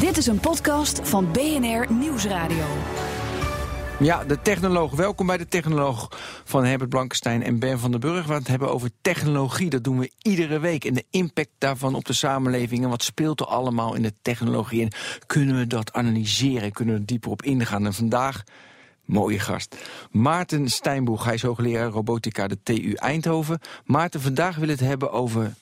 Dit is een podcast van BNR Nieuwsradio. Ja, de technoloog. Welkom bij de technoloog van Herbert Blankenstein en Ben van den Burg. We gaan het hebben over technologie. Dat doen we iedere week. En de impact daarvan op de samenleving. En wat speelt er allemaal in de technologie? En kunnen we dat analyseren? Kunnen we er dieper op ingaan? En vandaag, mooie gast. Maarten Steinboeg. Hij is hoogleraar robotica de TU Eindhoven. Maarten, vandaag willen we het hebben over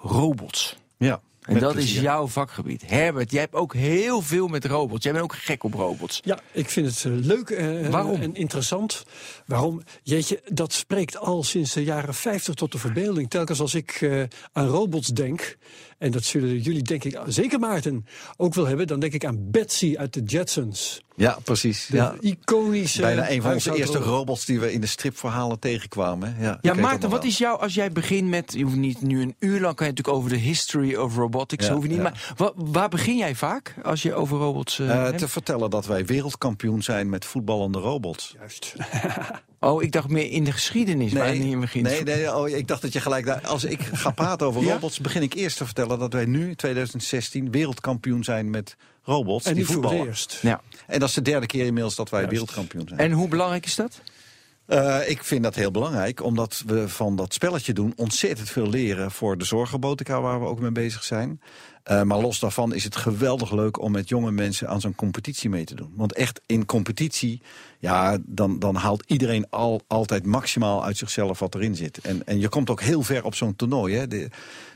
robots. Ja. En dat is jouw vakgebied. Herbert, jij hebt ook heel veel met robots. Jij bent ook gek op robots. Ja, ik vind het uh, leuk uh, Waarom? en interessant. Waarom? Jeetje, dat spreekt al sinds de jaren 50 tot de verbeelding. Telkens als ik uh, aan robots denk, en dat zullen jullie denk ik, zeker Maarten, ook wel hebben, dan denk ik aan Betsy uit de Jetsons. Ja, precies. De ja. iconische. Bijna een van onze eerste robots die we in de stripverhalen tegenkwamen. Ja, Ja, Maarten, wat is jou, als jij begint met, je hoeft niet nu een uur lang, kan je natuurlijk over de history of robotics, Ja, hoef je niet, ja. maar wa- waar begin jij vaak als je over robots eh. Eh, te vertellen dat wij wereldkampioen zijn met voetballende robots. Juist. Oh, ik dacht meer in de geschiedenis, niet in begint. nee, nee oh, ik dacht dat je gelijk daar. Als ik ga praten over Ja? robots, begin ik eerst te vertellen dat wij nu, 2016, wereldkampioen zijn met robots En die niet voor het voetballen. eerst. Ja. En dat is de derde keer inmiddels dat wij Juist. wereldkampioen zijn. En hoe belangrijk is dat? Eh, ik vind dat heel belangrijk, omdat we van dat spelletje doen ontzettend veel leren voor de zorgrobotica, waar we ook mee bezig zijn. Eh, maar los daarvan is het geweldig leuk om met jonge mensen aan zo'n competitie mee te doen. Want echt in competitie, ja, dan, dan haalt iedereen al, altijd maximaal uit zichzelf wat erin zit. En, en je komt ook heel ver op zo'n toernooi. Hè. De-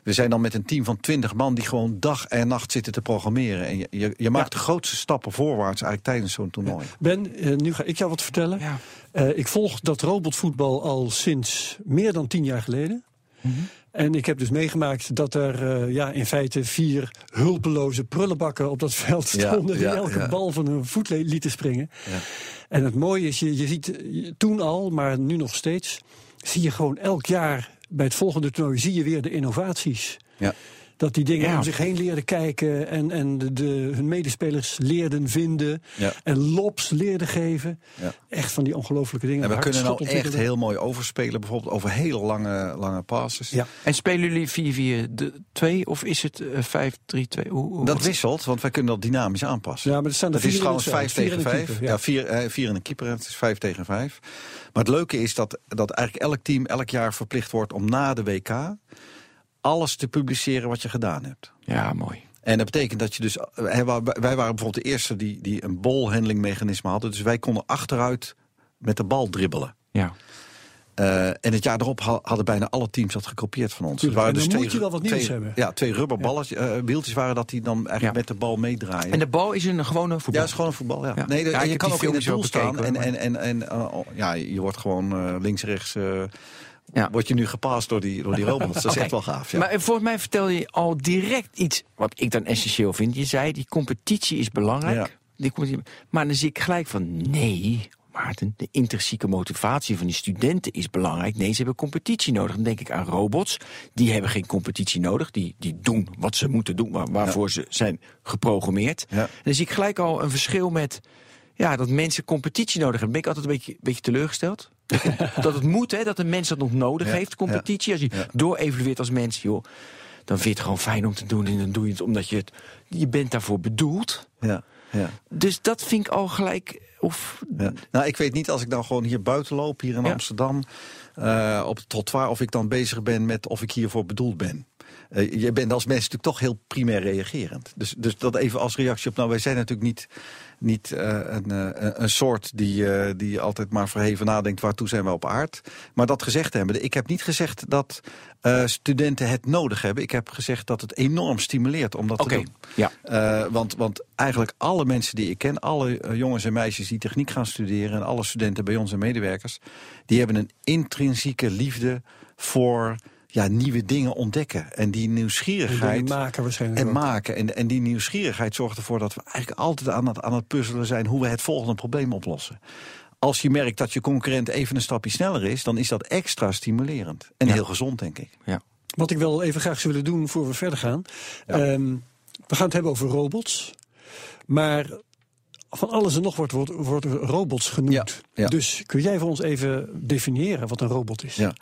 we zijn dan met een team van twintig man die gewoon dag en nacht zitten te programmeren. En je, je, je maakt de grootste stappen voorwaarts eigenlijk tijdens zo'n toernooi. Ben, eh, nu ga ik jou wat vertellen. Ja. Eh, ik volg dat robotvoetbal al sinds meer dan tien jaar geleden. En ik heb dus meegemaakt dat er eh, ja, in feite vier hulpeloze prullenbakken op dat veld stonden. ja, die elke ja. bal van hun voet lieten springen. Ja. En het mooie is, je, je ziet eh, toen al, maar nu nog steeds, zie je gewoon elk jaar bij het volgende toernooi zie je weer de innovaties. Ja. Dat die dingen Ja. om zich heen leerden kijken en, en de, de- hun medespelers leerden vinden. Ja. En lobs leerden geven. Ja. Echt van die ongelofelijke dingen. En we kunnen nou echt heel mooi overspelen, bijvoorbeeld over hele lange, lange passes. Ja. En spelen jullie 4-4-2 of is het eh, 5-3-2? Hoe, hoe- Dat wisselt, want wij kunnen dat dynamisch aanpassen. Ja, maar er staan er dat is trouwens het veld, 5 vier in tegen de 5. keeper, Ja, ja. vier, eh, vier in een keeper, het is 5 tegen 5. Maar het leuke is dat, dat eigenlijk elk team elk jaar verplicht wordt om na de WK alles te publiceren wat je gedaan hebt. Ja, mooi. En dat betekent dat je dus. eh, Wij waren waren bijvoorbeeld de eerste die, die een bolhandlingmechanisme hadden. Dus wij konden achteruit met de bal dribbelen. Ja. Eh, en het jaar erop ha- hadden bijna alle teams dat gekopieerd van ons. Tuurlijk, Het en dan twee, moet je wel wat nieuws twee- hebben. Ja, twee rubberballetjes, eh, wieltjes waren dat die dan eigenlijk Ja. met de bal meedraaien. En de bal is een gewone voetbal? Ja, is gewoon een voetbal. Ja. Ja. Nee, de- je kan ook in het filmpjes doel staan. bekeken, en en, en, en oh, ja, je wordt gewoon links, rechts. eh Ja. Word je nu gepast door die, door die robots. Dat is echt wel gaaf. Ja. Maar eh, volgens mij vertel je al direct iets wat ik dan essentieel vind. Je zei, die competitie is belangrijk. Ja. Die competitie- maar dan zie ik gelijk van, nee, Maarten, de intrinsieke motivatie van die studenten is belangrijk. Nee, ze hebben competitie nodig. Dan denk ik aan robots. Die hebben geen competitie nodig. Die, die doen wat ze moeten doen, waar, waarvoor ze zijn geprogrammeerd. En dan zie ik gelijk al een verschil met... Ja, dat mensen competitie nodig hebben. Ben ik altijd een beetje, beetje teleurgesteld. dat het moet, hè, dat een mens dat nog nodig Ja, heeft, competitie. Als je ja. doorevalueert als mens, joh, dan vind je het gewoon fijn om te doen. En dan doe je het omdat je het, je bent daarvoor bedoeld. Ja, ja, Dus dat vind ik al gelijk, of... ja. Nou, ik weet niet als ik dan gewoon hier buiten loop, hier in. Amsterdam, eh, op het trottoir, of ik dan bezig ben met of ik hiervoor bedoeld ben. Eh, je bent als mens natuurlijk toch heel primair reagerend. Dus, dus dat even als reactie op. Nou, wij zijn natuurlijk niet, niet eh, een, eh, een soort die, eh, die altijd maar verheven nadenkt waartoe zijn we op aard. Maar dat gezegd hebben, ik heb niet gezegd dat studenten het nodig hebben. Ik heb gezegd dat het enorm stimuleert om dat Oké, te doen. ja. Want, want eigenlijk alle mensen die ik ken, alle jongens en meisjes die techniek gaan studeren en alle studenten bij ons en medewerkers, die hebben een intrinsieke liefde voor ja, nieuwe dingen ontdekken. En die En nieuwsgierigheid. dingen maken waarschijnlijk En ook. maken. En, en die nieuwsgierigheid zorgt ervoor dat we eigenlijk altijd aan het, aan het puzzelen zijn hoe we het volgende probleem oplossen. Als je merkt dat je concurrent even een stapje sneller is, dan is dat extra stimulerend. En Ja. heel gezond, denk ik. Ja. Wat ik wel even graag zou willen doen voor we verder gaan. Ehm, we gaan het hebben over robots. Maar van alles en nog wordt, wordt, wordt robots genoemd. Ja, ja. Dus kun jij voor ons even definiëren wat een robot is? Ja,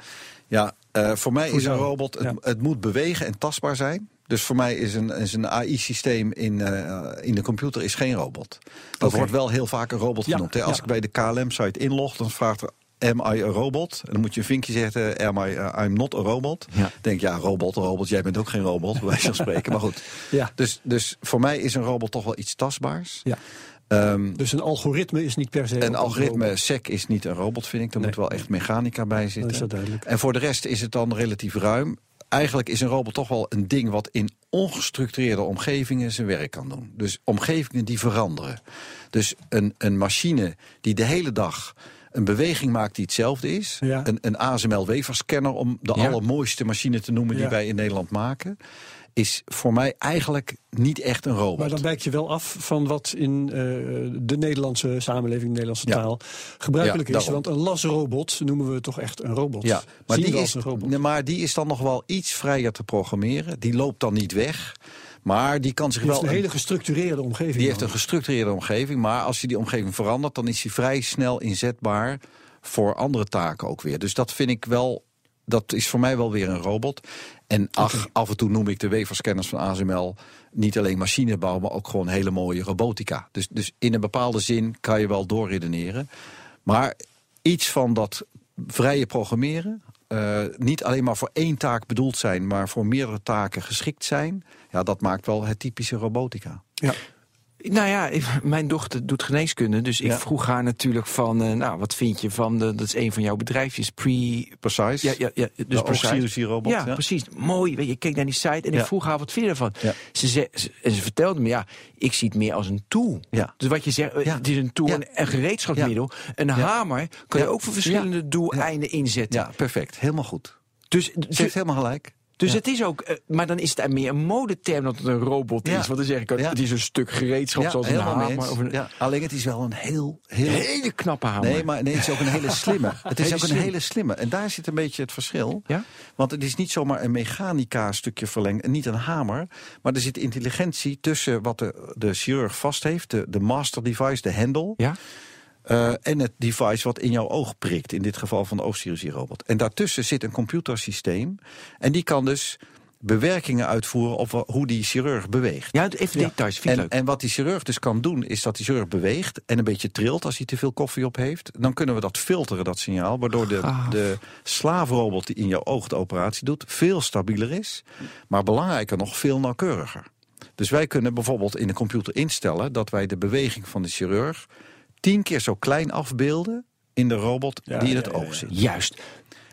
ja eh, voor mij Voor is een robot, het, ja. het moet bewegen en tastbaar zijn. Dus voor mij is een, is een AI-systeem in, eh, in de computer is geen robot. Dat wordt wel heel vaak een robot genoemd. Als ja. ik bij de KLM-site inlog, dan vraagt er... Am I a robot? En dan moet je een vinkje zetten. Am I, uh, I'm not a robot. Ja. Denk ja, robot, robot. Jij bent ook geen robot, bij wijze van spreken. Maar goed. Ja. Dus, dus voor mij is een robot toch wel iets tastbaars. Ja. Ehm, Dus een algoritme is niet per se. een algoritme robot. SEC is niet een robot, vind ik. Er Nee. moet wel echt mechanica bij zitten. is dat duidelijk. En voor de rest is het dan relatief ruim. Eigenlijk is een robot toch wel een ding wat in ongestructureerde omgevingen zijn werk kan doen. Dus omgevingen die veranderen. Dus een, een machine die de hele dag een beweging maakt die hetzelfde is. Ja. Een, een ASML-weverscanner, om de Ja. allermooiste machine te noemen die Ja. wij in Nederland maken. Is voor mij eigenlijk niet echt een robot. Maar dan wijk je wel af van wat in eh, de Nederlandse samenleving, de Nederlandse Ja. taal, gebruikelijk Ja, is. Want een lasrobot noemen we toch echt een robot. Ja, maar Zien die, is, een robot. maar die is dan nog wel iets vrijer te programmeren. Die loopt dan niet weg. Maar die kan zich Die heeft wel. een hele gestructureerde omgeving. die heeft een gestructureerde omgeving. Maar als je die omgeving verandert, dan is hij vrij snel inzetbaar voor andere taken ook weer. Dus dat vind ik wel. Dat is voor mij wel weer een robot. En ach, af en toe noem ik de weverscanners van ASML niet alleen machinebouw, maar ook gewoon hele mooie robotica. Dus, dus in een bepaalde zin kan je wel doorredeneren. Maar iets van dat vrije programmeren, eh, niet alleen maar voor één taak bedoeld zijn, maar voor meerdere taken geschikt zijn, ja, dat maakt wel het typische robotica. Ja. Nou ja, mijn dochter doet geneeskunde, dus ik vroeg haar natuurlijk van, eh, nou, wat vind je van, de, dat is een van jouw bedrijfjes, Pre... Precise. Ja, ja, ja, dus de Precise. oogchirurgie-robot. Ja, precies. Mooi. Weet je, Ik keek naar die site en Ja. ik vroeg haar, wat vind je ervan? Ze, ze, en ze vertelde me, ja, ik zie het meer als een tool. Ja. Dus wat je zegt, eh, het is een tool, een, een gereedschapsmiddel. Een hamer kan je ook voor verschillende doeleinden inzetten. Ja, perfect. Helemaal goed. Dus, Ze dus, heeft helemaal gelijk. Dus Ja. het is ook, eh, maar dan is het meer een modeterm dat het een robot Ja. is. Want dan zeg ik, Ja. het is een stuk gereedschap zoals een hamer. Of een alleen het is wel een heel, heel hele knappe hamer. Nee, maar nee, het is ook een hele slimme. Het is Hele ook een slim. hele slimme. En daar zit een beetje het verschil. Ja? Want het is niet zomaar een mechanica stukje verlengd en niet een hamer. Maar er zit intelligentie tussen wat de, de chirurg vast heeft, de, de master device, de hendel. Ja? Eh, en het device wat in jouw oog prikt. In dit geval van de oogchirurgie-robot. En daartussen zit een computersysteem. En die kan dus bewerkingen uitvoeren op hoe die chirurg beweegt. Ja, even details, vind ik En, leuk. en wat die chirurg dus kan doen, is dat die chirurg beweegt en een beetje trilt als hij te veel koffie op heeft. Dan kunnen we dat filteren, dat signaal, waardoor de, Gaaf. de slaafrobot die in jouw oog de operatie doet, veel stabieler is. Maar belangrijker nog, veel nauwkeuriger. Dus wij kunnen bijvoorbeeld in de computer instellen dat wij de beweging van de chirurg tien keer zo klein afbeelden in de robot Ja, die in het ja, oog ja. zit. Juist.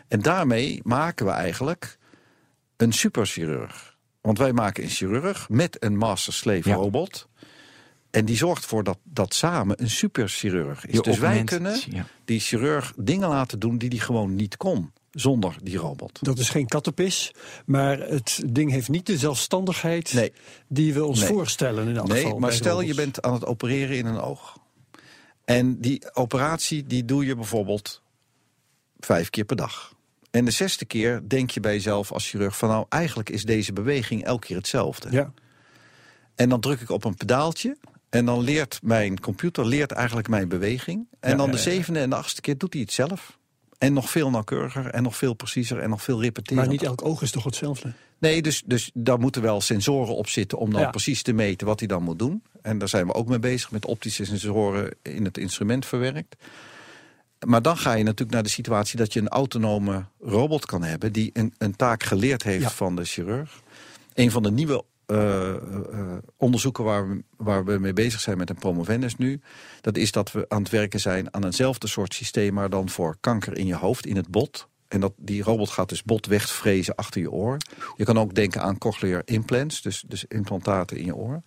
En daarmee maken we eigenlijk een superchirurg. Want wij maken een chirurg met een master-slave Ja. robot. En die zorgt ervoor dat dat samen een superchirurg is. Je dus wij kunnen ja. die chirurg dingen laten doen die hij gewoon niet kon. Zonder die robot. Dat is geen kattenpis, maar het ding heeft niet de zelfstandigheid Nee. die we ons Nee. voorstellen in elk Nee, geval. maar stel robots. je bent aan het opereren in een oog. En die operatie die doe je bijvoorbeeld vijf keer per dag. En de zesde keer denk je bij jezelf als chirurg van nou eigenlijk is deze beweging elke keer hetzelfde. Ja, En dan druk ik op een pedaaltje. En dan leert mijn computer leert eigenlijk mijn beweging. En Ja, dan de zevende en de achtste keer doet hij het zelf. En nog veel nauwkeuriger en nog veel preciezer en nog veel repeteren. maar niet elk oog is toch hetzelfde? Nee, dus, dus daar moeten wel sensoren op zitten om dan Ja. precies te meten wat hij dan moet doen. En daar zijn we ook mee bezig met optische sensoren in het instrument verwerkt. Maar dan ga je natuurlijk naar de situatie dat je een autonome robot kan hebben die een, een taak geleerd heeft Ja. van de chirurg. Een van de nieuwe eh, eh, onderzoeken waar we, waar we mee bezig zijn met een promovendus nu, dat is dat we aan het werken zijn aan eenzelfde soort systeem, maar dan voor kanker in je hoofd, in het bot. En dat, die robot gaat dus bot wegvrezen achter je oor. Je kan ook denken aan cochlear implants, dus, dus implantaten in je oor.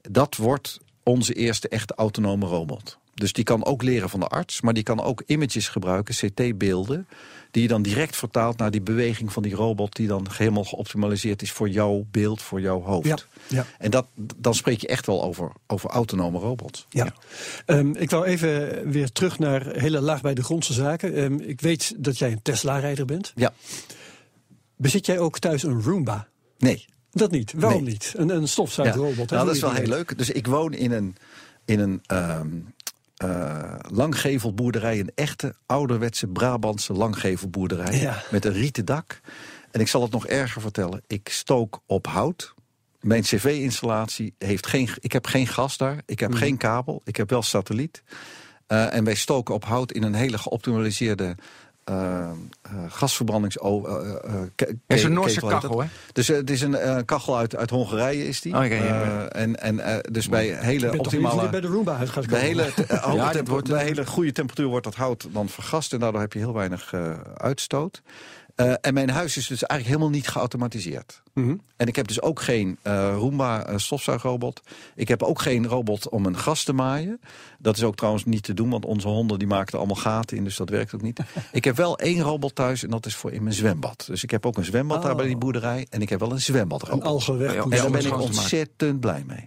Dat wordt onze eerste echte autonome robot. Dus die kan ook leren van de arts, maar die kan ook images gebruiken, CT-beelden, die je dan direct vertaalt naar die beweging van die robot, die dan helemaal geoptimaliseerd is voor jouw beeld, voor jouw hoofd. Ja, ja. En dat, dan spreek je echt wel over, over autonome robots. Ja. Ehm, ik wou even weer terug naar hele laag bij de grondse zaken. Ehm, ik weet dat jij een Tesla-rijder bent. Ja. Bezit jij ook thuis een Roomba? Nee. Dat niet. Waarom Nee. niet? Een, een stofzuigerrobot. hè, Nou, dat is wel heel leuk. Dus ik woon in een, in een ehm eh, langgevelboerderij. Een echte ouderwetse Brabantse langgevelboerderij. Ja. Met een rieten dak. En ik zal het nog erger vertellen. Ik stook op hout. Mijn cv-installatie heeft geen... Ik heb geen gas daar. Ik heb geen kabel. Ik heb wel satelliet. Eh, en wij stoken op hout in een hele geoptimaliseerde... gasverbrandings... Uh, Er is een Noorse kachel, hè? Dus het is een eh, kachel uit, uit Hongarije is die. Oh, ja. Eh, en en eh, dus bij hele optimale... bij de Roomba uit gaat Bij hele, Ja, wordt, bij hele goede temperatuur wordt dat hout dan vergast en daardoor heb je heel weinig eh, uitstoot. Eh, en mijn huis is dus eigenlijk helemaal niet geautomatiseerd. Mhm. En ik heb dus ook geen eh, Roomba eh, stofzuigrobot. Ik heb ook geen robot om een gas te maaien. Dat is ook trouwens niet te doen, want onze honden die maken er allemaal gaten in, dus dat werkt ook niet. ik heb wel één robot thuis en dat is voor in mijn zwembad. Dus ik heb ook een zwembad daar Oh. bij die boerderij en ik heb wel een zwembadrobot. Een algenweg. Ja, En daar ben ik ontzettend blij mee.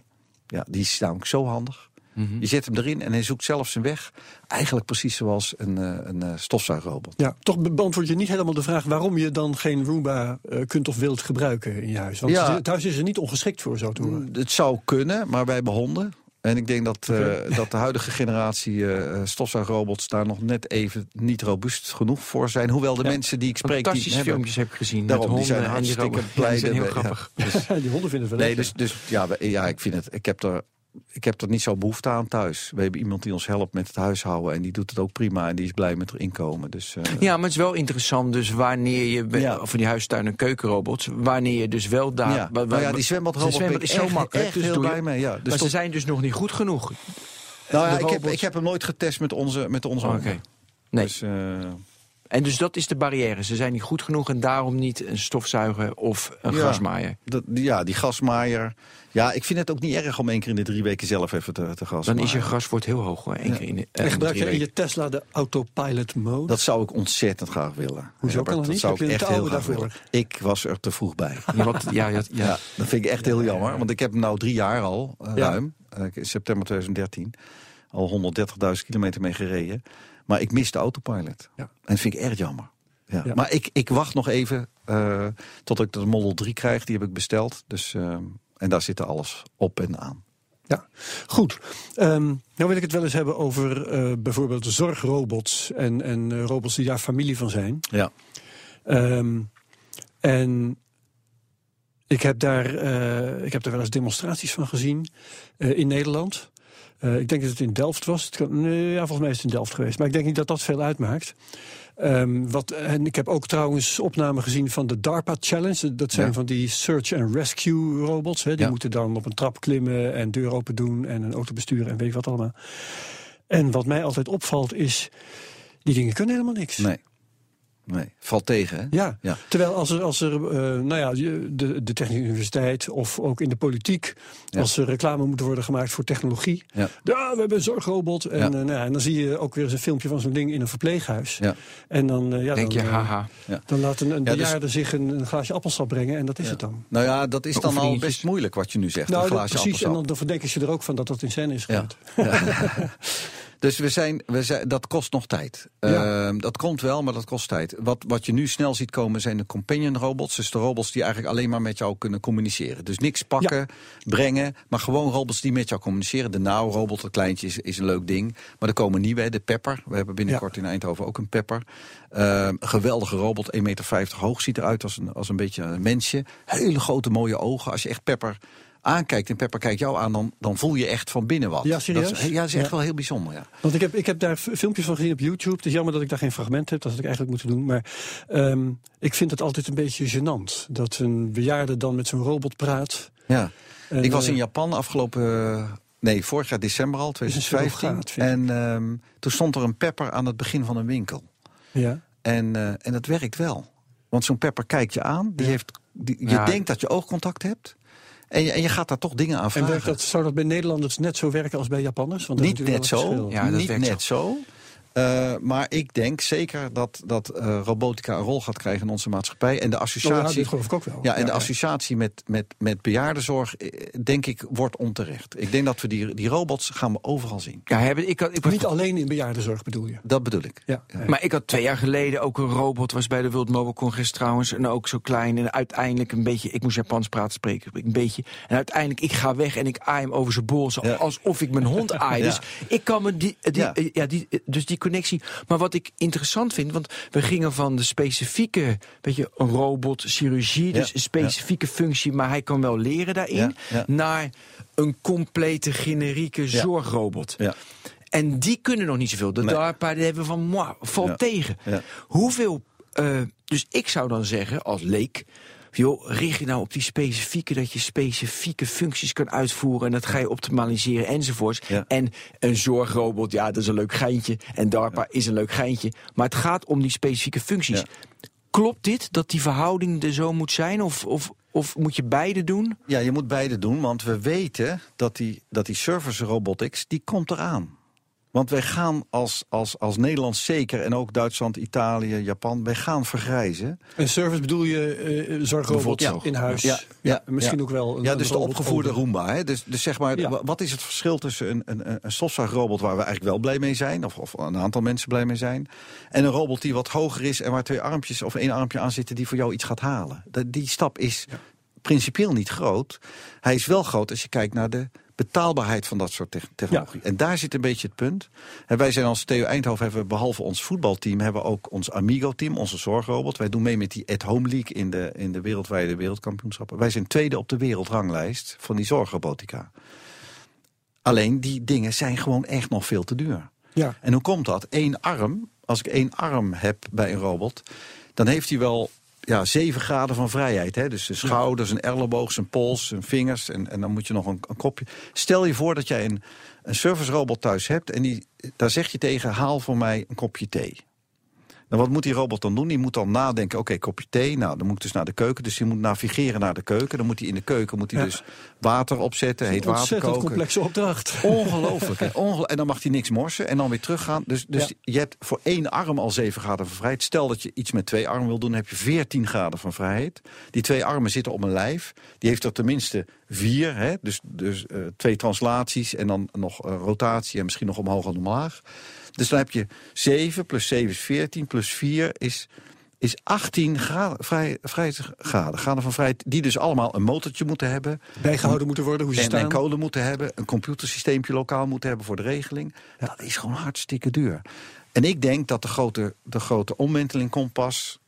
Ja, die is namelijk zo handig. Mhm. Je zet hem erin en hij zoekt zelf zijn weg. Eigenlijk precies zoals een, eh, een eh, stofzuigrobot. Ja, toch be- beantwoord je niet helemaal de vraag waarom je dan geen Roomba eh, kunt of wilt gebruiken in je huis. Want Ja. het- thuis is er niet ongeschikt voor, zo te horen. Mm, Het zou kunnen, maar wij hebben honden. En ik denk dat, eh, dat de huidige generatie eh, stofzuigrobots daar nog net even niet robuust genoeg voor zijn. Hoewel de Ja. mensen die ik spreek, die Fantastische hebben... filmpjes heb ik gezien. Daarom, met die zijn honden en die hartstikke blij die zijn heel ja. grappig. die honden vinden het wel Nee, lekker. dus, dus ja, ja, ik vind het. Ik heb er. Ik heb er niet zo behoefte aan thuis. We hebben iemand die ons helpt met het huishouden. En die doet het ook prima. En die is blij met haar inkomen. Dus, eh, Ja, maar het is wel interessant dus wanneer je... Ja. Van die huistuin- en keukenrobots. Wanneer je dus wel daar... ja. Nou ja, die zwembadrobot zwembad is zo echt, makkelijk, echt dus heel je- blij mee. Ja. Dus maar tot- ze zijn dus nog niet goed genoeg. nou ja, ik, heb, ik heb hem nooit getest met onze, met onze Oké. honden. Nee. Dus, eh, En dus dat is de barrière. Ze zijn niet goed genoeg en daarom niet een stofzuiger of een Ja. grasmaaier. dat, ja, die gasmaaier. Ja, ik vind het ook niet erg om één keer in de drie weken zelf even te, te gasmaaien. Dan is je graswoord heel hoog hoor. Één Ja. keer in de, en eh, de gebruik je in je Tesla de autopilot mode? Dat zou ik ontzettend graag willen. Hoezo Ja, kan dat niet? zou ik echt heel graag daarvoor? willen. Ik was er te vroeg bij. Ja, wat, ja, ja, ja. Ja, dat vind ik echt heel jammer. Want ik heb hem nou drie jaar al, eh, Ja. ruim, eh, september 2013, al 130.000 kilometer mee gereden. Maar ik mis de autopilot. Ja. En dat vind ik erg jammer. Ja. Ja. Maar ik, ik wacht nog even eh, tot ik de Model 3 krijg. Die heb ik besteld. Dus, eh, en daar zit alles op en aan. Ja, goed. Ehm, nou wil ik het wel eens hebben over eh, bijvoorbeeld zorgrobots en, en robots die daar familie van zijn. Ja. Ehm, en ik heb, daar, ik heb daar wel eens demonstraties van gezien in Nederland. Eh, ik denk dat het in Delft was. Het kan, nee, ja, volgens mij is het in Delft geweest. Maar ik denk niet dat dat veel uitmaakt. Ehm, wat, en ik heb ook trouwens opnamen gezien van de DARPA Challenge. Dat zijn Ja. van die search and rescue robots. Hè. Die Ja. moeten dan op een trap klimmen en deur open doen en een auto besturen en weet ik wat allemaal. En wat mij altijd opvalt is, die dingen kunnen helemaal niks. Nee. Nee. Valt tegen, hè? Ja. Ja. terwijl als er, als er eh, nou ja, de, de Technische Universiteit of ook in de politiek, Ja. als er reclame moet worden gemaakt voor technologie. Ja. Ja, we hebben een zorgrobot. En, Ja. eh, nou ja, en dan zie je ook weer eens een filmpje van zo'n ding in een verpleeghuis. Ja. En dan, eh, ja, Denk je, dan, eh, haha. dan laat een, een Ja, dus- zich een, een glaasje appelsap brengen en dat is het dan. Nou ja, dat is dan al best moeilijk wat je nu zegt. Nou, een dat- glaasje precies. En appelsap. dan, dan verdenken ze er ook van dat dat in scène is Ja. Dus we zijn, we zijn, dat kost nog tijd. Ja. Ehm, dat komt wel, maar dat kost tijd. Wat, wat je nu snel ziet komen zijn de companion robots. Dus de robots die eigenlijk alleen maar met jou kunnen communiceren. Dus niks pakken, brengen, maar gewoon robots die met jou communiceren. De Now-robot, dat kleintje, is, is een leuk ding. Maar er komen nieuwe, de Pepper. We hebben binnenkort in Eindhoven ook een Pepper. Ehm, geweldige robot, 1,50 meter hoog. Ziet eruit als een, als een beetje een mensje. Hele grote mooie ogen. Als je echt Pepper aankijkt en Pepper kijkt jou aan... dan, dan voel je echt van binnen wat. Ja, serieus? Dat is, ja, dat is echt Ja. wel heel bijzonder, ja. Want ik heb, ik heb daar filmpjes van gezien op YouTube. Het is jammer dat ik daar geen fragment heb. Dat had ik eigenlijk moeten doen. Maar ehm, ik vind het altijd een beetje gênant. Dat een bejaarde dan met zo'n robot praat. Ja. En, ik was eh, in Japan afgelopen, eh, nee, vorig jaar december al, een 2015. surrogaat, vind ik. en ehm, toen stond er een pepper aan het begin van een winkel. Ja. En, eh, en dat werkt wel. Want zo'n pepper kijkt je aan. Die heeft, die, je Ja. denkt dat je oogcontact hebt. En je, en je gaat daar toch dingen aan En vragen. werkt dat, zou dat bij Nederlanders net zo werken als bij Japanners? Want Niet net zo. Ja, dat niet net zo. Eh, maar ik denk zeker dat, dat eh, robotica een rol gaat krijgen in onze maatschappij. En de Nou ja, associatie. dit geloof ik ook wel. Ja, en de associatie met, met, met bejaardenzorg, eh, denk ik, wordt onterecht. Ik denk dat we die, die robots gaan we overal zien. Ja, hebben, ik had, ik was Niet alleen in bejaardenzorg bedoel je? Dat bedoel ik. Ja. Maar ik had twee jaar geleden ook een robot, was bij de World Mobile Congress trouwens, en ook zo klein. En uiteindelijk een beetje, ik moest Japans praten spreken, een beetje. En uiteindelijk, ik ga weg en ik aai hem over zijn bol, Ja. alsof ik mijn hond aai. Ja. Dus ik kan me die, die, ja, die, dus die connectie. Maar wat ik interessant vind, want we gingen van de specifieke, weet je, een robot, chirurgie, dus een specifieke functie, maar hij kan wel leren daarin, naar een complete generieke zorgrobot. Ja. En die kunnen nog niet zoveel. De Nee. DARPA die hebben van, moi, valt Ja. tegen. Ja. Hoeveel, eh, dus ik zou dan zeggen, als leek... joh, richt je nou op die specifieke... dat je specifieke functies kan uitvoeren... en dat ga je optimaliseren enzovoorts. Ja. En een zorgrobot, ja, dat is een leuk geintje. En DARPA is een leuk geintje. Maar het gaat om die specifieke functies. Ja. Klopt dit, dat die verhouding er zo moet zijn? Of, of, of moet je beide doen? Ja, je moet beide doen, want we weten dat die, dat die service robotics, die komt eraan. Want wij gaan als, als, als Nederland zeker, en ook Duitsland, Italië, Japan, wij gaan vergrijzen. En service bedoel je eh zorgrobot Bijvoorbeeld in huis? Ja, ja, misschien ook wel een Ja, dus de opgevoerde over. Roomba. Hè? Dus, dus zeg maar, wat is het verschil tussen een, een, een stofzuigrobot waar we eigenlijk wel blij mee zijn, of, of een aantal mensen blij mee zijn, en een robot die wat hoger is en waar twee armpjes of één armpje aan zitten die voor jou iets gaat halen. Dat, die stap is principieel niet groot. Hij is wel groot als je kijkt naar de betaalbaarheid van dat soort te- technologie. En daar zit een beetje het punt. En wij zijn als TU Eindhoven hebben behalve ons voetbalteam hebben we ook ons Amigo-team, onze zorgrobot. Wij doen mee met die At Home League in de, in de wereldwijde wereldkampioenschappen. Wij zijn tweede op de wereldranglijst van die zorgrobotica. Alleen die dingen zijn gewoon echt nog veel te duur. Ja. En hoe komt dat? Eén arm, als ik één arm heb bij een robot, dan heeft hij wel ja, zeven graden van vrijheid. Hè? Dus zijn schouders, zijn elleboog, zijn pols, zijn vingers en, en dan moet je nog een, een kopje. Stel je voor dat jij een, een service robot thuis hebt en die, daar zeg je tegen, haal voor mij een kopje thee. Nou, wat moet die robot dan doen? Die moet dan nadenken, oké, kopje thee. Nou, dan moet ik dus naar de keuken. Dus die moet navigeren naar de keuken. Dan moet hij in de keuken moet hij Ja. dus water opzetten, heet water Ontzettend koken. complexe opdracht. Ongelooflijk. hè? Ongel- en dan mag hij niks morsen en dan weer teruggaan. Dus, dus Ja. je hebt voor één arm al 7 graden van vrijheid. Stel dat je iets met twee armen wil doen, dan heb je 14 graden van vrijheid. Die twee armen zitten op een lijf. Die heeft er tenminste vier. Hè? Dus, dus eh, twee translaties en dan nog eh, rotatie en misschien nog omhoog en omlaag. Dus dan heb je 7 plus 7 is 14 plus 4 is, is 18 graden, vrij, vrijheidsgraden. Graden van vrijheid, die dus allemaal een motortje moeten hebben. Bijgehouden moeten worden, hoe ze En, staan. en code moeten hebben, een computersysteempje lokaal moeten hebben voor de regeling. Dat is gewoon hartstikke duur. En ik denk dat de grote, de grote omwenteling komt pas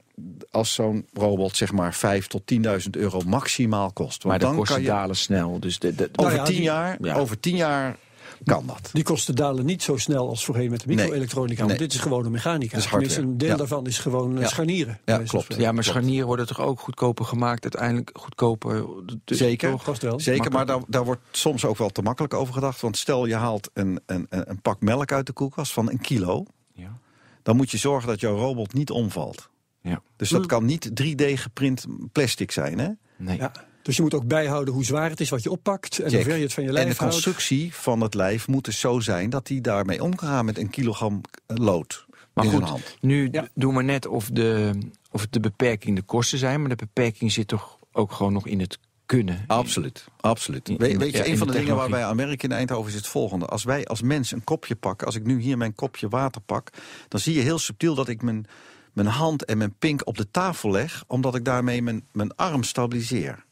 als zo'n robot zeg maar 5 tot 10.000 euro maximaal kost. Maar Want de dan kosten kan je dalen snel. Dus de, de, Nou over, ja, 10 die- jaar, ja. over 10 jaar kan dat. Die kosten dalen niet zo snel als voorheen met de microelektronica. Want Nee. dit is gewoon een mechanica. Tenminste, hardware. een deel Ja. daarvan is gewoon eh, Ja. scharnieren. Ja, klopt. ja, maar klopt. scharnieren worden toch ook goedkoper gemaakt? Uiteindelijk goedkoper. Dus Zeker. wel. Zeker, maar daar, daar wordt soms ook wel te makkelijk over gedacht. Want stel je haalt een, een, een een pak melk uit de koelkast van een kilo. Ja. Dan moet je zorgen dat jouw robot niet omvalt. Ja. Dus dat kan niet 3D geprint plastic zijn. Hè? Nee. Ja. Dus je moet ook bijhouden hoe zwaar het is wat je oppakt. En hoe ver je het van je En lijf de houdt. constructie van het lijf moet dus zo zijn dat hij daarmee om kan gaan met een kilogram lood Maar in goed, nu Ja. doen we net of de, of de beperking de kosten zijn. Maar de beperking zit toch ook gewoon nog in het kunnen. Absoluut, absoluut. In- We- in- weet je, ja, een van de de, dingen waar wij aan werken in Eindhoven is het volgende. Als wij als mens een kopje pakken, als ik nu hier mijn kopje water pak, dan zie je heel subtiel dat ik mijn, mijn hand en mijn pink op de tafel leg, omdat ik daarmee mijn, mijn arm stabiliseer.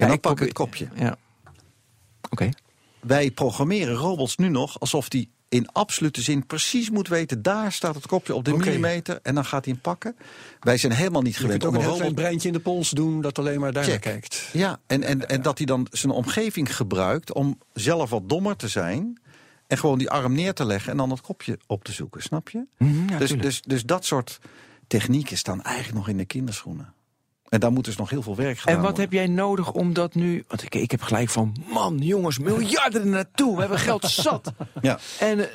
En dan ik pak ik het kopje. Ja. Oké. Wij programmeren robots nu nog alsof die in absolute zin precies moet weten... daar staat het kopje op de millimeter en dan gaat hij hem pakken. Wij zijn helemaal niet Je gewend kunt ook om een een robot... breintje in de pols doen dat alleen maar daar naar kijkt. Ja, en, en, en dat hij dan zijn omgeving gebruikt om zelf wat dommer te zijn... en gewoon die arm neer te leggen en dan het kopje op te zoeken, snap je? Mhm, ja, dus, tuurlijk. dus, dus dat soort technieken staan eigenlijk nog in de kinderschoenen. En daar moet dus nog heel veel werk gedaan En wat worden. heb jij nodig om dat nu... Want ik, ik heb gelijk van, man, jongens, miljarden er naartoe. We hebben geld zat. Ja, En eh,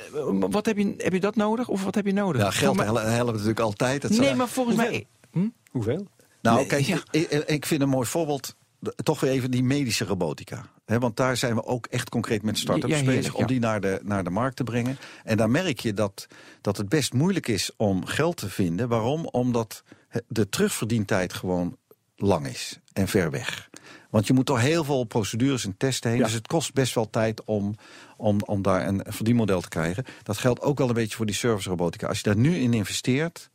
wat heb je, heb je dat nodig? Of wat heb je nodig? ja geld helpt natuurlijk altijd. Dat Nee, zou- maar volgens mij... Hm? Hoeveel? Nou, Nee, kijk, ja. ik, ik- vind een mooi voorbeeld. toch weer even die medische robotica. Hè, want daar zijn we ook echt concreet met start-ups Ja, heerlijk, bezig om ja. die naar de, naar de markt te brengen. En daar merk je dat, dat het best moeilijk is om geld te vinden. Waarom? Omdat de terugverdientijd gewoon lang is en ver weg. Want je moet door heel veel procedures en testen heen. Ja. Dus het kost best wel tijd om, om, om daar een verdienmodel te krijgen. Dat geldt ook wel een beetje voor die service robotica. Als je daar nu in investeert,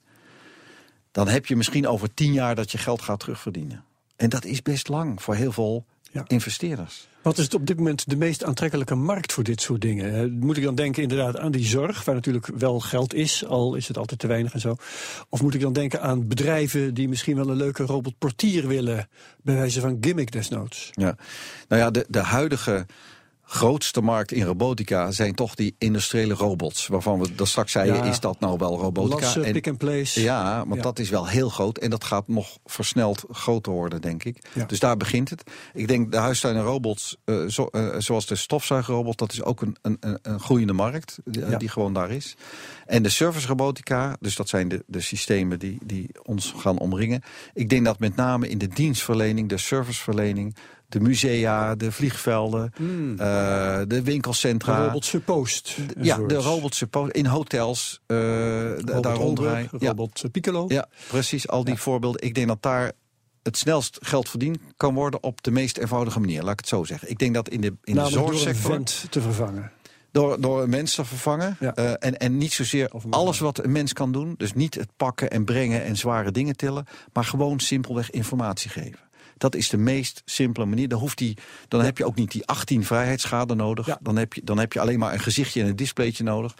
dan heb je misschien over tien jaar dat je geld gaat terugverdienen. En dat is best lang voor heel veel Ja. investeerders. Wat is het op dit moment de meest aantrekkelijke markt voor dit soort dingen? Eh, Moet ik dan denken inderdaad aan die zorg, waar natuurlijk wel geld is, al is het altijd te weinig en zo. Of moet ik dan denken aan bedrijven die misschien wel een leuke robotportier willen, bij wijze van gimmick desnoods? Ja. Nou ja, de, de huidige grootste markt in robotica zijn toch die industriële robots. Waarvan we dat straks zeiden, Ja. is dat nou wel robotica? Lassen, En- pick and place. Ja, want Ja. dat is wel heel groot. En dat gaat nog versneld groter worden, denk ik. Ja. Dus daar begint het. Ik denk de huistuin en robots, eh, zo- eh, zoals de stofzuigerrobot... dat is ook een, een, een- groeiende markt die, Ja. die gewoon daar is. En de service robotica, dus dat zijn de, de systemen die, die ons gaan omringen. Ik denk dat met name in de dienstverlening, de serviceverlening... de musea, de vliegvelden, eh, de winkelcentra... De robot supposed. ja, de enzovoorts. robots suppo- in hotels, eh, da- Robot daar. Olberg, Ja. robot Piccolo. Ja, precies. Al die voorbeelden. Ik denk dat daar het snelst geld verdiend kan worden op de meest eenvoudige manier. Laat ik het zo zeggen. Ik denk dat in de, in de Namelijk door een zorgsector... vent te vervangen. Door, door een mens te vervangen. Ja. eh, en, en niet zozeer alles wat een mens kan doen. Dus niet het pakken en brengen en zware dingen tillen. Maar gewoon simpelweg informatie geven. Dat is de meest simpele manier. Dan, hoeft die, dan heb je ook niet die 18 vrijheidsgraden nodig. Ja. Dan, heb je, dan heb je alleen maar een gezichtje en een displaytje nodig.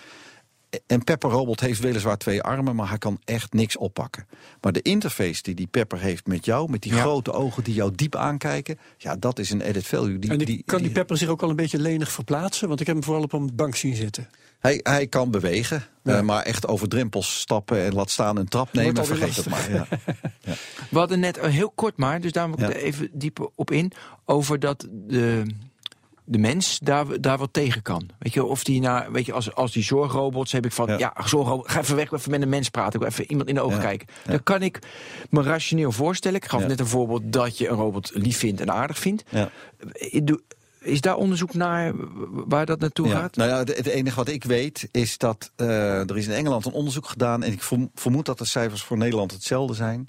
En Pepper Robot heeft weliswaar twee armen, maar hij kan echt niks oppakken. Maar de interface die die Pepper heeft met jou, met die Ja. grote ogen die jou diep aankijken, ja, dat is een added value. Die, en die, kan die Pepper zich ook al een beetje lenig verplaatsen? Want ik heb hem vooral op een bank zien zitten. hij, hij kan bewegen, Ja. eh, maar echt over drempels stappen en laat staan een trap nemen, vergeet het maar. Ja. We hadden net eh, heel kort maar, dus daar moet ik Ja. er even dieper op in. Over dat de, de mens daar, daar wat tegen kan. Weet je, of die naar, weet je, als, als die zorgrobots heb ik van, Ja. ja, zorgrobot, ga even weg, even met een mens praten, ik even iemand in de ogen Ja. kijken. Dan kan ik me rationeel voorstellen. Ik gaf net een voorbeeld dat je een robot lief vindt en aardig vindt. Ja. Ik doe- Is daar onderzoek naar waar dat naartoe Ja. gaat? Nou ja, het, enige wat ik weet is dat eh, er is in Engeland een onderzoek gedaan en ik verm- vermoed dat de cijfers voor Nederland hetzelfde zijn.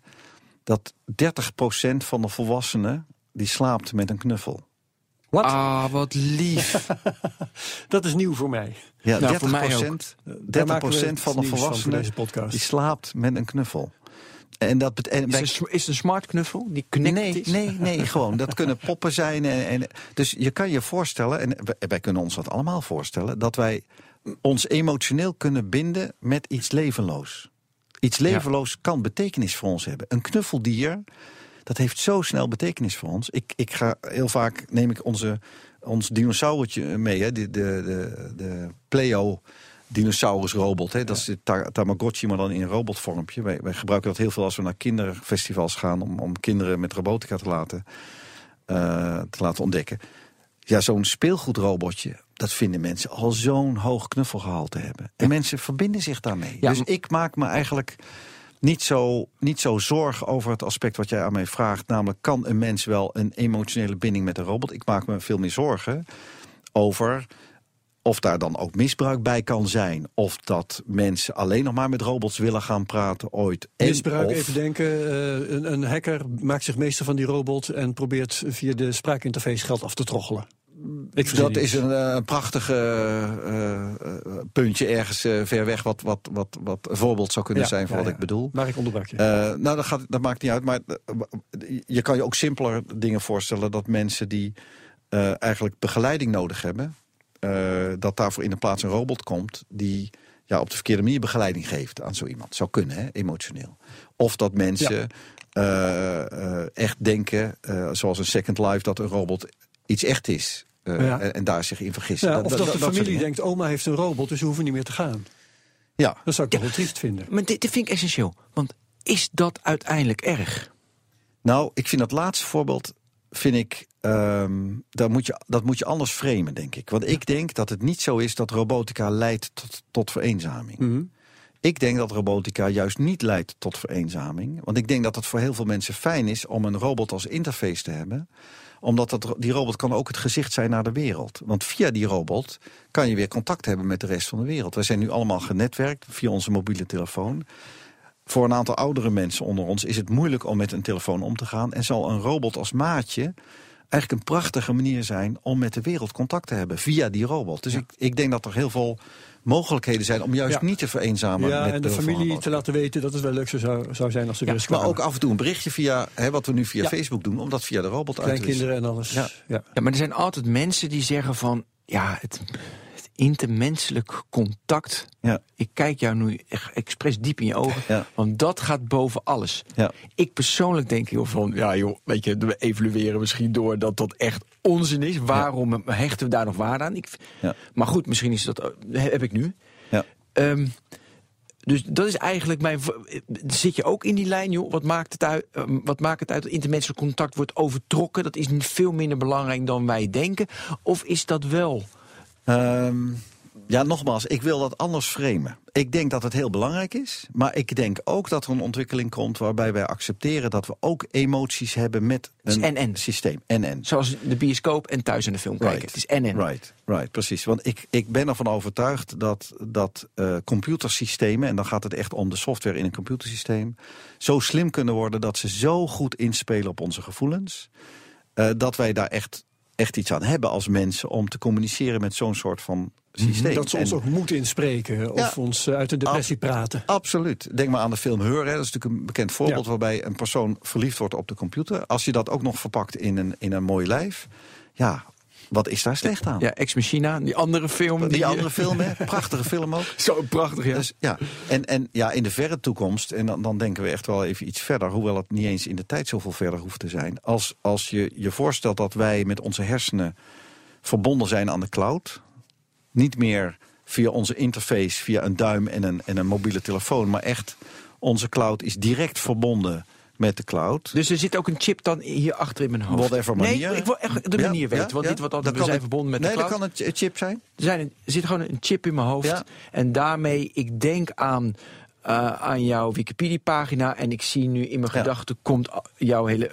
Dat 30% van de volwassenen die slaapt met een knuffel. Wat? Ah, wat lief. Dat is nieuw voor mij. Ja, Nou, 30%, voor mij ook. 30 maken we het van de van volwassenen deze podcast. die slaapt met een knuffel. En dat. Is het een, smart knuffel die connected Nee, is? nee, nee, gewoon. Dat kunnen poppen zijn. En, en, dus je kan je voorstellen, en wij, wij kunnen ons dat allemaal voorstellen, dat wij ons emotioneel kunnen binden met iets levenloos. Iets levenloos kan betekenis voor ons hebben. Een knuffeldier, dat heeft zo snel betekenis voor ons. Ik, ik ga heel vaak, neem ik onze, ons dinosauretje mee, hè, de, de, de, de Pleo dinosaurusrobot. Hè. Dat is de ta- Tamagotchi, maar dan in een robotvormpje. Wij, wij gebruiken dat heel veel als we naar kinderfestivals gaan... om, om kinderen met robotica te laten, eh, te laten ontdekken. Ja, zo'n speelgoedrobotje, dat vinden mensen al zo'n hoog knuffelgehalte hebben. En mensen verbinden zich daarmee. Ja, dus ik maak me eigenlijk niet zo, niet zo zorgen over het aspect wat jij aan mij vraagt. Namelijk, kan een mens wel een emotionele binding met een robot? Ik maak me veel meer zorgen over of daar dan ook misbruik bij kan zijn. Of dat mensen alleen nog maar met robots willen gaan praten ooit. En Misbruik, of- even denken. eh, een, een hacker maakt zich meester van die robot en probeert via de spraakinterface geld af te troggelen. Ik Dat is een eh, prachtige eh, eh, puntje ergens ver weg... Wat, wat, wat, wat een voorbeeld zou kunnen Ja, zijn ja, wat ja. ik bedoel. Maar ik onderbrak je. Nou, dat, gaat, dat maakt niet uit. Maar je kan je ook simpeler dingen voorstellen... dat mensen die eigenlijk begeleiding nodig hebben... dat daarvoor in de plaats een robot komt... die ja, op de verkeerde manier begeleiding geeft aan zo iemand. Zou kunnen, hè, emotioneel. Of dat mensen echt denken, zoals een Second Life... dat een robot iets echt is. Eh, Ja. en, en daar zich in vergissen. ja, of dat, de familie denkt, oma heeft een robot, dus we hoeven niet meer te gaan. Ja, Dat zou ik toch wel triest vinden. Maar dit, dit vind ik essentieel. Want is dat uiteindelijk erg? Nou, ik vind dat laatste voorbeeld, vind ik, ehm, dat, moet je, dat moet je anders framen, denk ik. Want ik denk dat het niet zo is dat robotica leidt tot, tot vereenzaming. Mhm. Ik denk dat robotica juist niet leidt tot vereenzaming. Want ik denk dat het voor heel veel mensen fijn is om een robot als interface te hebben omdat dat, die robot kan ook het gezicht zijn naar de wereld. Want via die robot kan je weer contact hebben met de rest van de wereld. Wij zijn nu allemaal genetwerkt via onze mobiele telefoon. Voor een aantal oudere mensen onder ons is het moeilijk om met een telefoon om te gaan. En zal een robot als maatje eigenlijk een prachtige manier zijn om met de wereld contact te hebben via die robot. Dus ik, ik denk dat er heel veel mogelijkheden zijn om juist Ja. niet te vereenzamen. Ja, met en de familie te laten weten dat het wel leuk zou, zou zijn als ze Ja, weer eens maar kwamen. ook af en toe een berichtje via, hè, wat we nu via Ja. Facebook doen, om dat via de robot uit te wisselen. Kleinkinderen en alles. Ja. Ja. Ja, maar er zijn altijd mensen die zeggen van... ja, het, het intermenselijk contact... Ja. ik kijk jou nu echt expres diep in je ogen... Ja. want dat gaat boven alles. Ja. Ik persoonlijk denk heel van... ja joh, weet je, we evalueren misschien door dat dat echt onzin is. Waarom hechten we daar nog waarde aan? Ik, Ja. Maar goed, misschien is dat... eh, heb ik nu. Ja. Ehm, dus dat is eigenlijk mijn. v- Zit je ook in die lijn, joh? Wat maakt het uit? eh, wat maakt het uit dat intermenselijk contact wordt overtrokken? Dat is niet veel minder belangrijk dan wij denken. Of is dat wel? Ehm, ja, nogmaals, ik wil dat anders framen. Ik denk dat het heel belangrijk is. Maar ik denk ook dat er een ontwikkeling komt waarbij wij accepteren dat we ook emoties hebben met een en-en. systeem. En-en. Zoals de bioscoop en thuis in de film kijken. Het is en en. Right, right, precies. Want ik, ik ben ervan overtuigd dat, dat eh, computersystemen, en dan gaat het echt om de software in een computersysteem, zo slim kunnen worden dat ze zo goed inspelen op onze gevoelens, eh, dat wij daar echt, echt iets aan hebben als mensen om te communiceren met zo'n soort van systeem. Dat ze ons En- ook moeten inspreken of Ja. ons eh, uit de depressie praten. Absoluut. Denk maar aan de film Her. Hè. Dat is natuurlijk een bekend voorbeeld Ja. waarbij een persoon verliefd wordt op de computer. Als je dat ook nog verpakt in een, in een mooi lijf. Ja, wat is daar slecht aan? Ja, Ex Machina, die andere film. Die eh, andere film, hè? prachtige film ook. Zo prachtig, ja. Dus, ja. En, en ja, in de verre toekomst, en dan, dan denken we echt wel even iets verder, hoewel het niet eens in de tijd zoveel verder hoeft te zijn. Als, als je je voorstelt dat wij met onze hersenen verbonden zijn aan de cloud, niet meer via onze interface, via een duim en een, en een mobiele telefoon, maar echt onze cloud is direct verbonden met de cloud. Dus er zit ook een chip dan hier achter in mijn hoofd. Whatever manier. Nee, ik wil echt de Ja, manier weten. ja, want ja. dit wordt altijd, we zijn het- verbonden met nee, de cloud. dat kan een ch- chip zijn. Er, zijn een, er zit gewoon een chip in mijn hoofd. En daarmee, ik denk aan, eh, aan jouw Wikipedia-pagina. En ik zie nu in mijn gedachten komt jouw hele.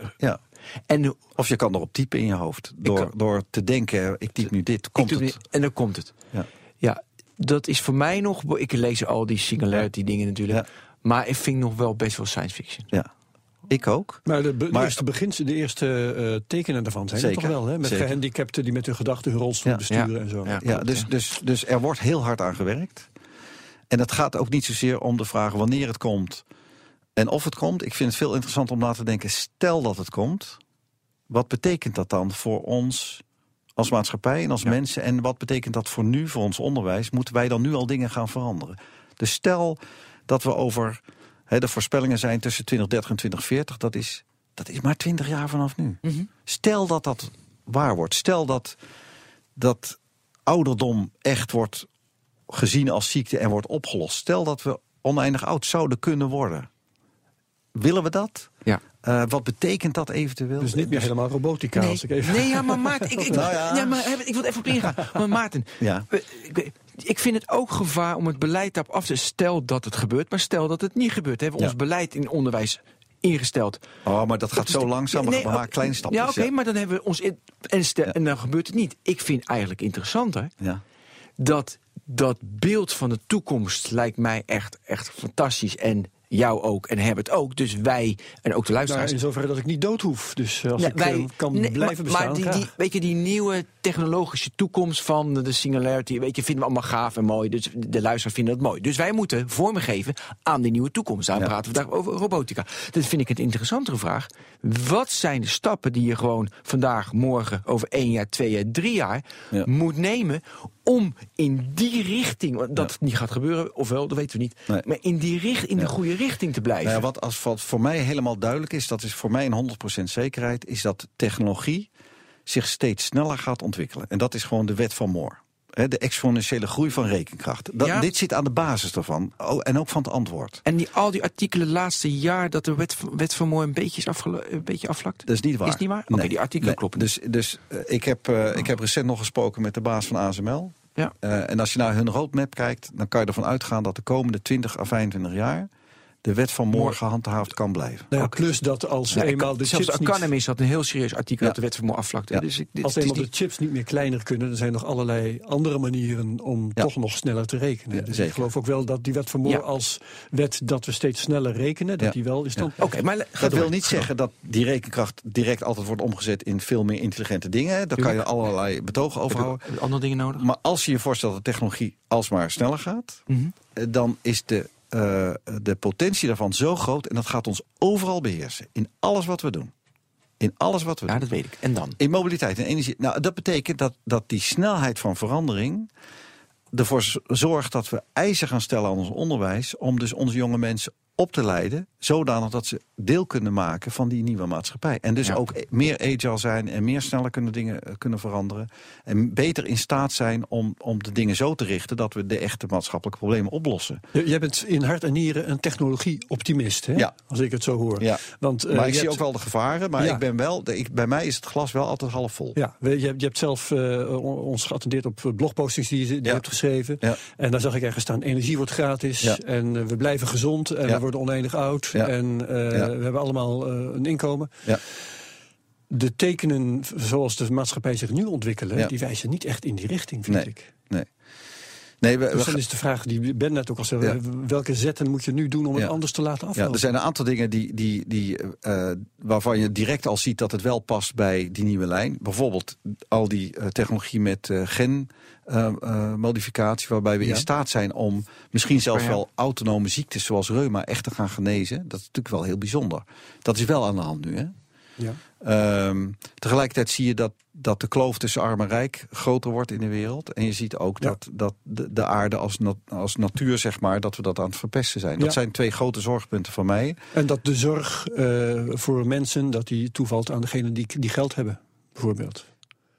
En Of je kan erop typen in je hoofd. Door, kan- door te denken, ik typ nu dit, komt het. en dan komt het. Ja. Ja, dat is voor mij nog. Ik lees al die singularity dingen natuurlijk. Ja. Maar ik vind nog wel best wel science fiction. Ja, ik ook. Maar de, be- de Maar- eerste, begins, de eerste eh, tekenen daarvan zijn er Zeker, toch wel, hè? Met zeker. gehandicapten die met hun gedachten hun rolstoel Ja. besturen Ja. en zo. Ja. Ja, dus, dus, dus er wordt heel hard aan gewerkt. En het gaat ook niet zozeer om de vraag wanneer het komt en of het komt. Ik vind het veel interessant om na te denken, stel dat het komt. Wat betekent dat dan voor ons als maatschappij en als mensen? En wat betekent dat voor nu, voor ons onderwijs? Moeten wij dan nu al dingen gaan veranderen? Dus stel dat we over, de voorspellingen zijn tussen 2030 en 2040, dat is, dat is maar 20 jaar vanaf nu. Stel dat dat waar wordt. Stel dat, dat ouderdom echt wordt gezien als ziekte en wordt opgelost. Stel dat we oneindig oud zouden kunnen worden. Willen we dat? Ja. Eh, wat betekent dat eventueel? Dus niet meer helemaal robotica, Nee, als ik even... nee, ja, maar Maarten, ik, ik, Nou ja. ja, maar ik wil er even op ingaan. Maar Maarten, Ja. we- ik, ik vind het ook gevaar om het beleid daarop af te stel dat het gebeurt, maar stel dat het niet gebeurt. Hebben we Ja. ons beleid in onderwijs ingesteld? Oh, maar dat gaat zo langzaam. Nee, maar maak oké, kleine stapjes. Ja, oké, maar dan hebben we ons in, en, stel, Ja. en dan gebeurt het niet. Ik vind eigenlijk interessanter Ja. dat dat beeld van de toekomst lijkt mij echt, echt fantastisch en jou ook en Herbert ook. Dus wij en ook de Nou, luisteraars. in zoverre dat ik niet dood hoef. Dus eh, als Nee, ik eh, kan nee, blijven bestaan, Maar die, die, weet je, die nieuwe technologische toekomst van de singularity, weet je, vinden we allemaal gaaf en mooi. Dus de luisteraars vinden dat mooi. Dus wij moeten vorm geven aan die nieuwe toekomst. Daar Ja. praten we daar over robotica. Dat vind ik een interessantere vraag. Wat zijn de stappen die je gewoon vandaag, morgen, over één jaar, twee jaar, drie jaar Ja. moet nemen om in die richting, dat het niet gaat gebeuren, ofwel, dat weten we niet, Nee. maar in die richt, in de goede richting te blijven. Nou ja, wat, als, wat voor mij helemaal duidelijk is, dat is voor mij een 100% zekerheid, is dat technologie zich steeds sneller gaat ontwikkelen. En dat is gewoon de wet van Moore. De exponentiële groei van rekenkracht. Dat, Ja. Dit zit aan de basis daarvan. Oh, en ook van het antwoord. En die, al die artikelen laatste jaar dat de wet, van- wet van Mooi een beetje, is afgelo- een beetje afvlakt? Dat is niet waar. Is niet waar? Oké, die artikelen kloppen Dus, dus eh, ik, heb, eh, ik heb recent nog gesproken met de baas van ASML. Eh, en als je naar hun roadmap kijkt, dan kan je ervan uitgaan dat de komende 20 à 25 jaar de wet van morgen gehandhaafd kan blijven. Nou ja, plus dat als eenmaal de zelfs chips de niet... Economist had een heel serieus artikel Ja. uit de wet van Moore afvlakte. Ja. Dus ik, dit, Als eenmaal de niet- chips niet meer kleiner kunnen, dan zijn er nog allerlei andere manieren om Ja. toch nog sneller te rekenen. Ja, dus zeker. ik geloof ook wel dat die wet van Ja. als wet dat we steeds sneller rekenen, dat Ja. die wel is dan. Oké, maar Dat door. wil niet zeggen dat die rekenkracht direct altijd wordt omgezet in veel meer intelligente dingen. Daar kan je allerlei betogen over Heb houden. je andere dingen nodig? Maar als je je voorstelt dat technologie alsmaar sneller gaat, Mhm. eh, dan is de, eh, de potentie daarvan zo groot. En dat gaat ons overal beheersen. In alles wat we doen. In alles wat we Ja, doen. dat weet ik. En dan? In mobiliteit en energie. Nou, dat betekent dat, dat die snelheid van verandering ervoor zorgt dat we eisen gaan stellen aan ons onderwijs. om dus onze jonge mensen op te leiden. zodanig dat ze deel kunnen maken van die nieuwe maatschappij. En dus Ja. ook meer agile zijn en meer sneller kunnen dingen eh, kunnen veranderen. En beter in staat zijn om, om de dingen zo te richten. dat we de echte maatschappelijke problemen oplossen. Jij bent in hart en nieren een technologie-optimist, hè? Ja. als ik het zo hoor. Ja. Want, eh, maar ik zie hebt- ook wel de gevaren. Maar Ja. ik ben wel, ik, bij mij is het glas wel altijd half vol. Ja, je, hebt- je hebt zelf eh, on- ons geattendeerd op blogpostings die je, die hebt geschreven. Ja. En daar zag ik ergens staan: energie wordt gratis. En we blijven gezond. En we worden oneindig oud. Ja. En eh, Ja. we hebben allemaal eh, een inkomen. Ja. De tekenen zoals de maatschappij zich nu ontwikkelen, die wijzen niet echt in die richting, vind Nee. ik. Nee. We, Dus dan is de vraag die Ben net ook al zei: Ja. welke zetten moet je nu doen om Ja. het anders te laten Ja, aflopen? er zijn een aantal dingen die, die, die, eh, waarvan je direct al ziet dat het wel past bij die nieuwe lijn. Bijvoorbeeld al die eh, technologie met eh genmodificatie, waarbij we Ja. in staat zijn om misschien zelfs ja. wel autonome ziektes zoals reuma echt te gaan genezen. Dat is natuurlijk wel heel bijzonder. Dat is wel aan de hand nu. Hè? ja. Ehm, tegelijkertijd zie je dat, dat de kloof tussen arm en rijk groter wordt in de wereld. En je ziet ook Ja. dat, dat de, de aarde als, nat- als natuur, zeg maar, dat we dat aan het verpesten zijn. Dat Ja. zijn twee grote zorgpunten van mij. En dat de zorg eh, voor mensen dat die toevalt aan degenen die, die geld hebben, bijvoorbeeld.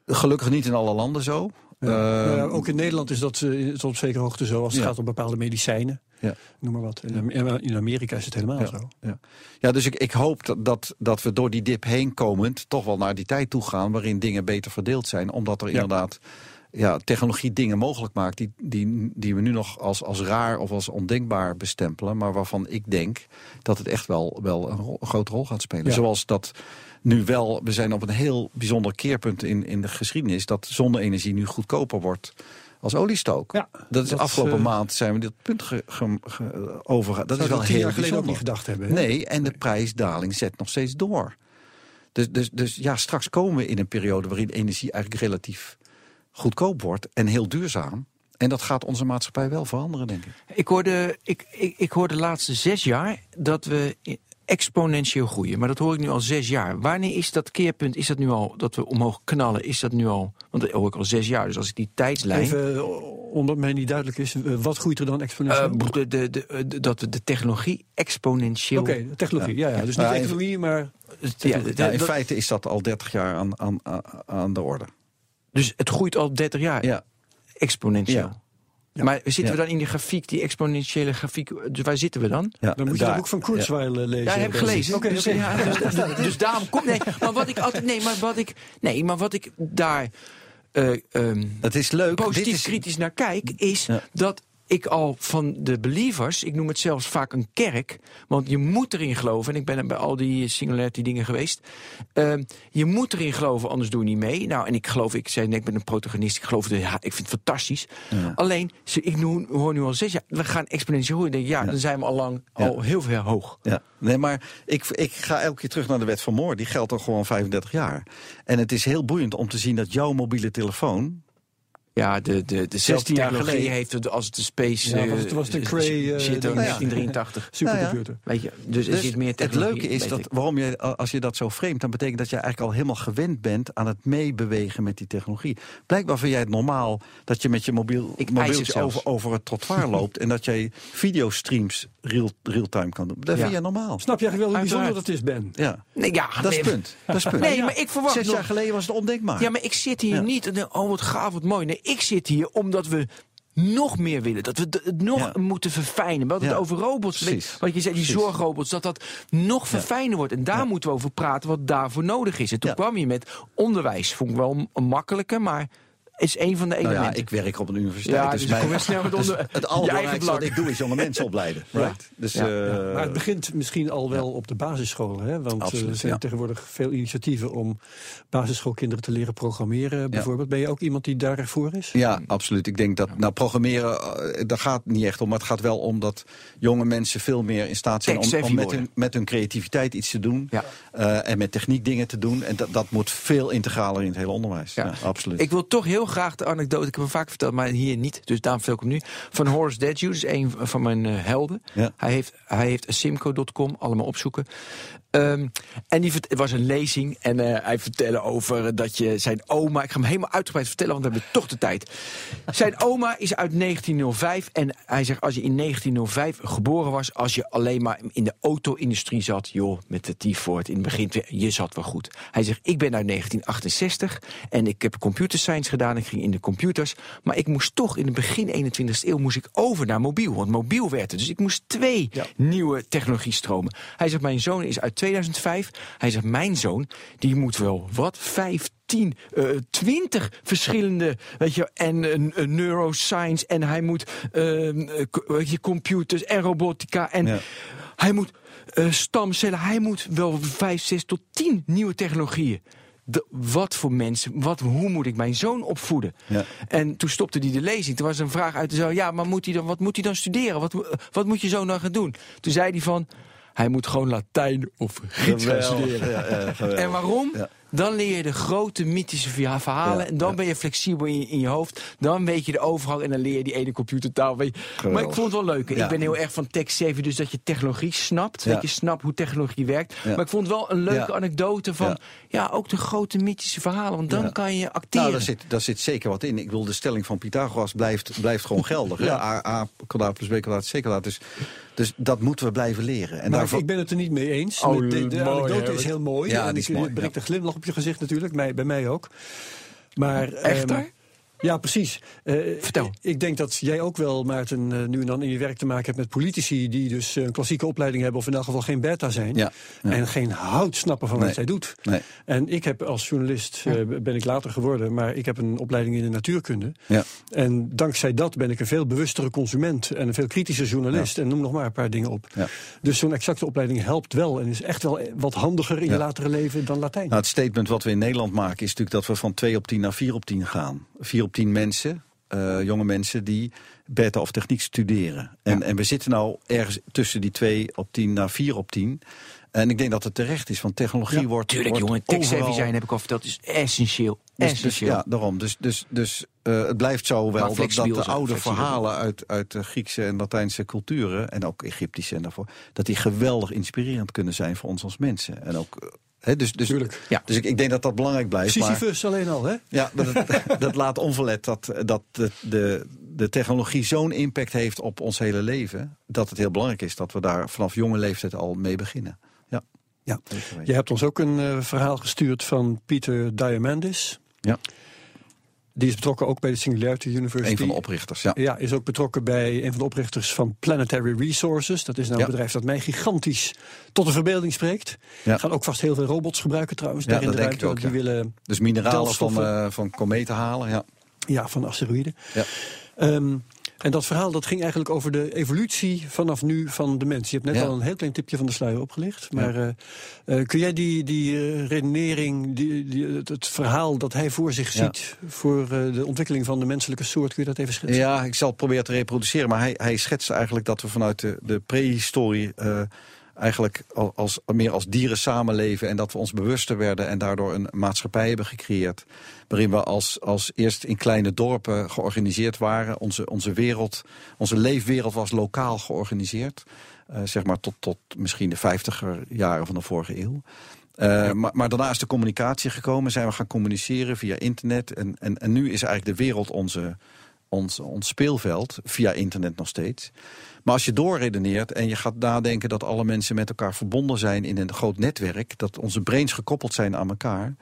Gelukkig niet in alle landen zo. Ja. Ehm, ja, ook in Nederland is dat eh, tot op zekere hoogte zo als het Ja. gaat om bepaalde medicijnen. Ja. Noem maar wat. In, Am- in Amerika is het helemaal zo. Ja, ja dus ik, ik hoop dat, dat, dat we door die dip heen komend toch wel naar die tijd toe gaan waarin dingen beter verdeeld zijn. Omdat er inderdaad ja, technologie dingen mogelijk maakt die, die, die we nu nog als, als raar of als ondenkbaar bestempelen. Maar waarvan ik denk dat het echt wel, wel een, grote rol gaat spelen. Ja. Zoals dat nu wel, we zijn op een heel bijzonder keerpunt in, in de geschiedenis dat zonne-energie nu goedkoper wordt als oliestook. Ja, dat is dat, afgelopen eh, maand zijn we dit punt ge, ge- ge- overgegaan. Dat is wel heel jaar geleden ook niet gedacht hebben. hè? Nee, en de prijsdaling zet nog steeds door. Dus, dus, dus ja, straks komen we in een periode waarin energie eigenlijk relatief goedkoop wordt en heel duurzaam. En dat gaat onze maatschappij wel veranderen, denk ik. Ik hoorde, ik, ik, ik hoor de laatste zes jaar dat we exponentieel groeien. Maar dat hoor ik nu al zes jaar. Wanneer is dat keerpunt? Is dat nu al dat we omhoog knallen? Is dat nu al? Want dat hoor ik al zes jaar. Dus als ik die tijdslijn. Even, eh, omdat mij niet duidelijk is, eh, wat groeit er dan exponentieel? eh, de, de, de, de- dat we de technologie exponentieel. Oké, technologie. Ja. Ja, dus niet Nou, even- economie, maar Ja, in dat- feite is dat al 30 jaar aan, aan- aan de orde. Dus het groeit al 30 jaar. Ja, Exponentieel. Ja. Ja. Maar zitten Ja. we dan in die grafiek, die exponentiële grafiek? Dus waar zitten we dan? ja dan moet je daar- dat boek van Kurzweil eh, lezen. Ja, heb ik gelezen. Oké, dus, oké. ja, dus, dus- dus daarom komt. Nee, maar wat ik altijd. Nee, maar wat ik. Nee, maar wat ik daar. eh, ehm, Het is leuk. positief Dit is, kritisch naar kijk, is Ja. dat ik al van de believers, ik noem het zelfs vaak een kerk, want je moet erin geloven, en ik ben bij al die singularity dingen geweest, ehm, je moet erin geloven, anders doe je niet mee. Nou, en ik geloof, ik zei net, ik ben een protagonist, ik geloof, ja, ik vind het fantastisch. Ja. Alleen, ik noem- hoor nu al zes jaar, we gaan exponentieel groeien. Ik denk, ja, dan zijn we al lang Ja. al heel veel hoog. Ja, nee, maar ik, ik ga elke keer terug naar de wet van Moore. Die geldt al gewoon 35 jaar. En het is heel boeiend om te zien dat jouw mobiele telefoon... Ja, de, de, de 16 jaar technologie. geleden heeft het als de Space. Ja, eh, was het- was de eh, Cray, eh, zit ding. in 1983. Supercomputer. Weet je, dus er Dus zit meer het leuke is dat waarom je, als je dat zo framet, dan betekent dat je eigenlijk al helemaal gewend bent aan het meebewegen met die technologie. Blijkbaar vind jij het normaal dat je met je mobiel, Ik het mobieltje over, over het trottoir loopt en dat jij videostreams real, real-time kan doen. Dat Ja. vind je normaal. Snap jij wel hoe bijzonder dat is, Ben? Ja, Nee, ja, dat is nee, het punt. Dat is het punt. Nee, maar ik verwacht Zes nog- jaar geleden was het ondenkbaar. Ja, maar ik zit hier Ja. niet en denk, oh wat gaaf, wat mooi. Nee, ik zit hier omdat we nog meer willen. Dat we het nog Ja. moeten verfijnen. We hadden Ja, het over robots. precies. Wat je zei, die Precies. zorgrobots, dat dat nog verfijner wordt. En daar moeten we over praten wat daarvoor nodig is. En toen kwam je met onderwijs. Vond ik wel een makkelijke, maar is een van de Nou elementen. ja, ik werk op een universiteit. Ja, dus dus mijn- dus het allerbelangrijkste wat ik doe is jonge mensen opleiden. Ja. Right? Dus, Ja, eh, Ja, maar het begint misschien al wel op de basisscholen. Hè? Want eh, Absoluut, er zijn ja. tegenwoordig veel initiatieven om basisschoolkinderen te leren programmeren. Bijvoorbeeld. Ben je ook iemand die daarvoor is? Ja, absoluut. Ik denk dat, nou, programmeren, eh, daar gaat niet echt om. Maar het gaat wel om dat jonge mensen veel meer in staat zijn om, met, hun, met hun creativiteit iets te doen. Ja. eh, en met techniek dingen te doen. En dat, dat moet veel integraler in het hele onderwijs. Ja, absoluut. Ik wil toch heel graag de anekdote, ik heb hem vaak verteld, maar hier niet, dus daarom vertel ik hem nu. Van Horace Dediu, dus een van mijn eh, helden. Ja. Hij heeft, hij heeft simco.com, allemaal opzoeken. Ehm, en die, het was een lezing en eh, hij vertelde over dat je zijn oma, ik ga hem helemaal uitgebreid vertellen, want we hebben toch de tijd. Zijn oma is uit 1905 en hij zegt als je in 1905 geboren was, als je alleen maar in de auto-industrie zat, joh, met de T-Ford in het begin, je zat wel goed. Hij zegt ik ben uit 1968 en ik heb computer science gedaan, ik ging in de computers, maar ik moest toch in het begin 21ste eeuw moest ik over naar mobiel, want mobiel werd het. Dus ik moest twee Ja. nieuwe technologiestromen. Hij zegt mijn zoon is uit 2005. Hij zegt mijn zoon die moet wel wat 15 eh 20 verschillende, weet je, en eh, neuroscience en hij moet eh, eh, weet je, computers en robotica en Ja. hij moet eh, stamcellen, hij moet wel 5, 6 tot 10 nieuwe technologieën. De- wat voor mensen, wat, hoe moet ik mijn zoon opvoeden? Ja. En toen stopte hij de lezing. Toen was er een vraag uit de zaal. Ja, maar moet hij dan, wat moet hij dan studeren? Wat, wat moet je zoon dan gaan doen? Toen zei hij van, hij moet gewoon Latijn of Grieks gaan studeren. Ja, ja, geweldig. En waarom? Dan leer je de grote mythische verha- verhalen. Ja, en dan ja. ben je flexibel in je, in je hoofd. Dan weet je de overgang en dan leer je die ene computertaal. Weet je. Maar ik vond het wel leuk. Ja. Ik ben heel erg van tech savvy, dus dat je technologie snapt. Ja. Dat je snapt hoe technologie werkt. Ja. Maar ik vond het wel een leuke Ja. anekdote van... Ja. Ja. ook de grote mythische verhalen. Want dan Ja. kan je acteren. Nou, daar zit, daar zit zeker wat in. Ik wil de stelling van Pythagoras blijft, blijft gewoon geldig. A, A kwadraat plus B kwadraat is C kwadraat. Dus, dus dat moeten we blijven leren. En Maar daarvoor, ik ben het er niet mee eens. Oh, Met de de mooi, anekdote is heel mooi. Ja, en die is ik mooi, brengt ja. een glimlach op je gezicht natuurlijk. Bij mij ook. Maar, Echt, ehm? Ja, precies. Eh, Vertel. Ik denk dat jij ook wel, Maarten, eh, nu en dan in je werk te maken hebt met politici... die dus eh, een klassieke opleiding hebben of in elk geval geen beta zijn. Ja, ja. En geen hout snappen van Nee. wat zij doet. Nee. En ik heb als journalist, ben ik later geworden... maar ik heb een opleiding in de natuurkunde. ja. En dankzij dat ben ik een veel bewustere consument... en een veel kritischer journalist. En noem nog maar een paar dingen op. Ja. Dus zo'n exacte opleiding helpt wel... en is echt wel wat handiger in je latere leven dan Latijn. Nou, het statement wat we in Nederland maken is natuurlijk dat we van 2 op 10 naar 4 op 10 gaan. 4 op 10 mensen, eh, jonge mensen die beta of techniek studeren. En, en we zitten nou ergens tussen die 2 op 10 naar 4 op 10. En ik denk dat het terecht is, want technologie Ja, wordt. Tuurlijk, wordt jongen. Tech zijn, heb ik al verteld, is essentieel. Dus, dus, essentieel. ja, daarom. Dus, dus, dus eh, het blijft zo wel dat, dat de oude verhalen uit, uit de Griekse en Latijnse culturen, en ook Egyptische en daarvoor, dat die geweldig inspirerend kunnen zijn voor ons als mensen. En ook, hè, dus, dus, Tuurlijk. Ja. dus ik, ik denk dat dat belangrijk blijft. maar- Sisyphus alleen al, hè? ja, dat, dat laat onverlet dat, dat de, de, de technologie zo'n impact heeft op ons hele leven. Dat het heel belangrijk is dat we daar vanaf jonge leeftijd al mee beginnen. Ja. Ja. Je hebt ons ook een eh, verhaal gestuurd van Pieter Diamandis. Ja. Die is betrokken ook bij de Singularity University. Een van de oprichters. Ja. Ja, is ook betrokken bij een van de oprichters van Planetary Resources. Dat is nou Ja. een bedrijf dat mij gigantisch tot de verbeelding spreekt. Ja. Gaan ook vast heel veel robots gebruiken trouwens. Ja, daar in de ruimte. ook, Die willen Dus mineralen van, eh, van kometen halen. Ja. Ja, van asteroïden. Ja. Ehm, en dat verhaal dat ging eigenlijk over de evolutie vanaf nu van de mens. Je hebt net Ja. al een heel klein tipje van de sluier opgelicht. Maar eh, eh, kun jij die, die eh, redenering, die, die, het, het verhaal dat hij voor zich Ja. ziet... voor de ontwikkeling van de menselijke soort, kun je dat even schetsen? Ja, ik zal het proberen te reproduceren. Maar hij, hij schetst eigenlijk dat we vanuit de, de prehistorie... eigenlijk al- als, meer als dieren samenleven... en dat we ons bewuster werden en daardoor een maatschappij hebben gecreëerd... waarin we als, als eerst in kleine dorpen georganiseerd waren. Onze, onze wereld, onze leefwereld was lokaal georganiseerd. eh, zeg maar tot, tot misschien de vijftiger jaren van de vorige eeuw. Eh, maar, maar daarna is de communicatie gekomen, zijn we gaan communiceren via internet. En, en, en nu is eigenlijk de wereld onze, ons, ons speelveld, via internet nog steeds. Maar als je doorredeneert en je gaat nadenken dat alle mensen met elkaar verbonden zijn in een groot netwerk, dat onze brains gekoppeld zijn aan elkaar.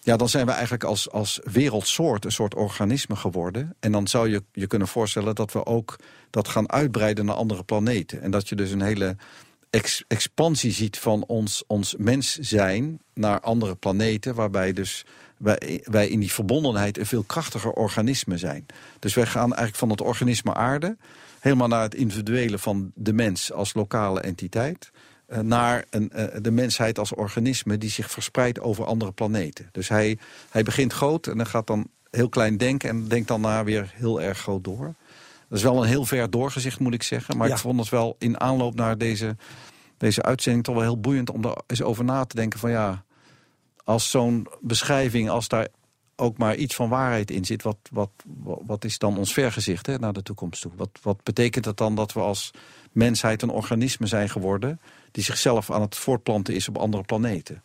Ja, dan zijn we eigenlijk als, als wereldsoort een soort organisme geworden. En dan zou je je kunnen voorstellen dat we ook dat gaan uitbreiden naar andere planeten. En dat je dus een hele ex- expansie ziet van ons, ons mens zijn naar andere planeten, waarbij dus wij, wij in die verbondenheid een veel krachtiger organisme zijn. Dus wij gaan eigenlijk van het organisme aarde helemaal naar het individuele van de mens als lokale entiteit. eh, Naar een, eh, de mensheid als organisme die zich verspreidt over andere planeten. Dus hij, hij begint groot en dan gaat dan heel klein denken en denkt dan na weer heel erg groot door. Dat is wel een heel ver doorgezicht, moet ik zeggen. Maar Ja. ik vond het wel in aanloop naar deze, deze uitzending toch wel heel boeiend om er eens over na te denken van ja, als zo'n beschrijving, als daar ook maar iets van waarheid in zit, wat, wat, wat, is dan ons vergezicht hè, naar de toekomst toe? Wat, wat betekent het dan dat we als mensheid een organisme zijn geworden die zichzelf aan het voortplanten is op andere planeten?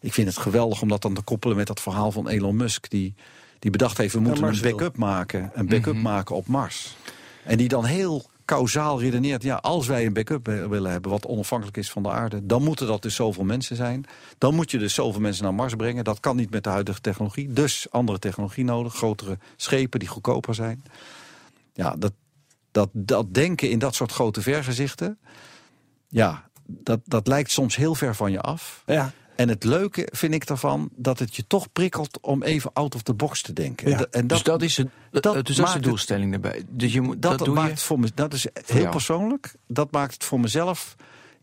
Ik vind het geweldig om dat dan te koppelen met dat verhaal van Elon Musk, die, die bedacht heeft, we moeten een backup maken, een backup maken op Mars. En die dan heel kausaal redeneert, ja, als wij een backup willen hebben wat onafhankelijk is van de aarde, dan moeten dat dus zoveel mensen zijn. Dan moet je dus zoveel mensen naar Mars brengen. Dat kan niet met de huidige technologie. Dus andere technologie nodig, grotere schepen die goedkoper zijn. Ja, dat, dat, dat denken in dat soort grote vergezichten, ja, dat, dat lijkt soms heel ver van je af. Ja, En het leuke vind ik daarvan dat het je toch prikkelt om even out of the box te denken. Ja. En en dus dat is, het, dat dat, dus dat is de het- doelstelling daarbij. Dus je moet, dat, dat, doe maakt je. voor me, dat is heel persoonlijk. Dat maakt het voor mezelf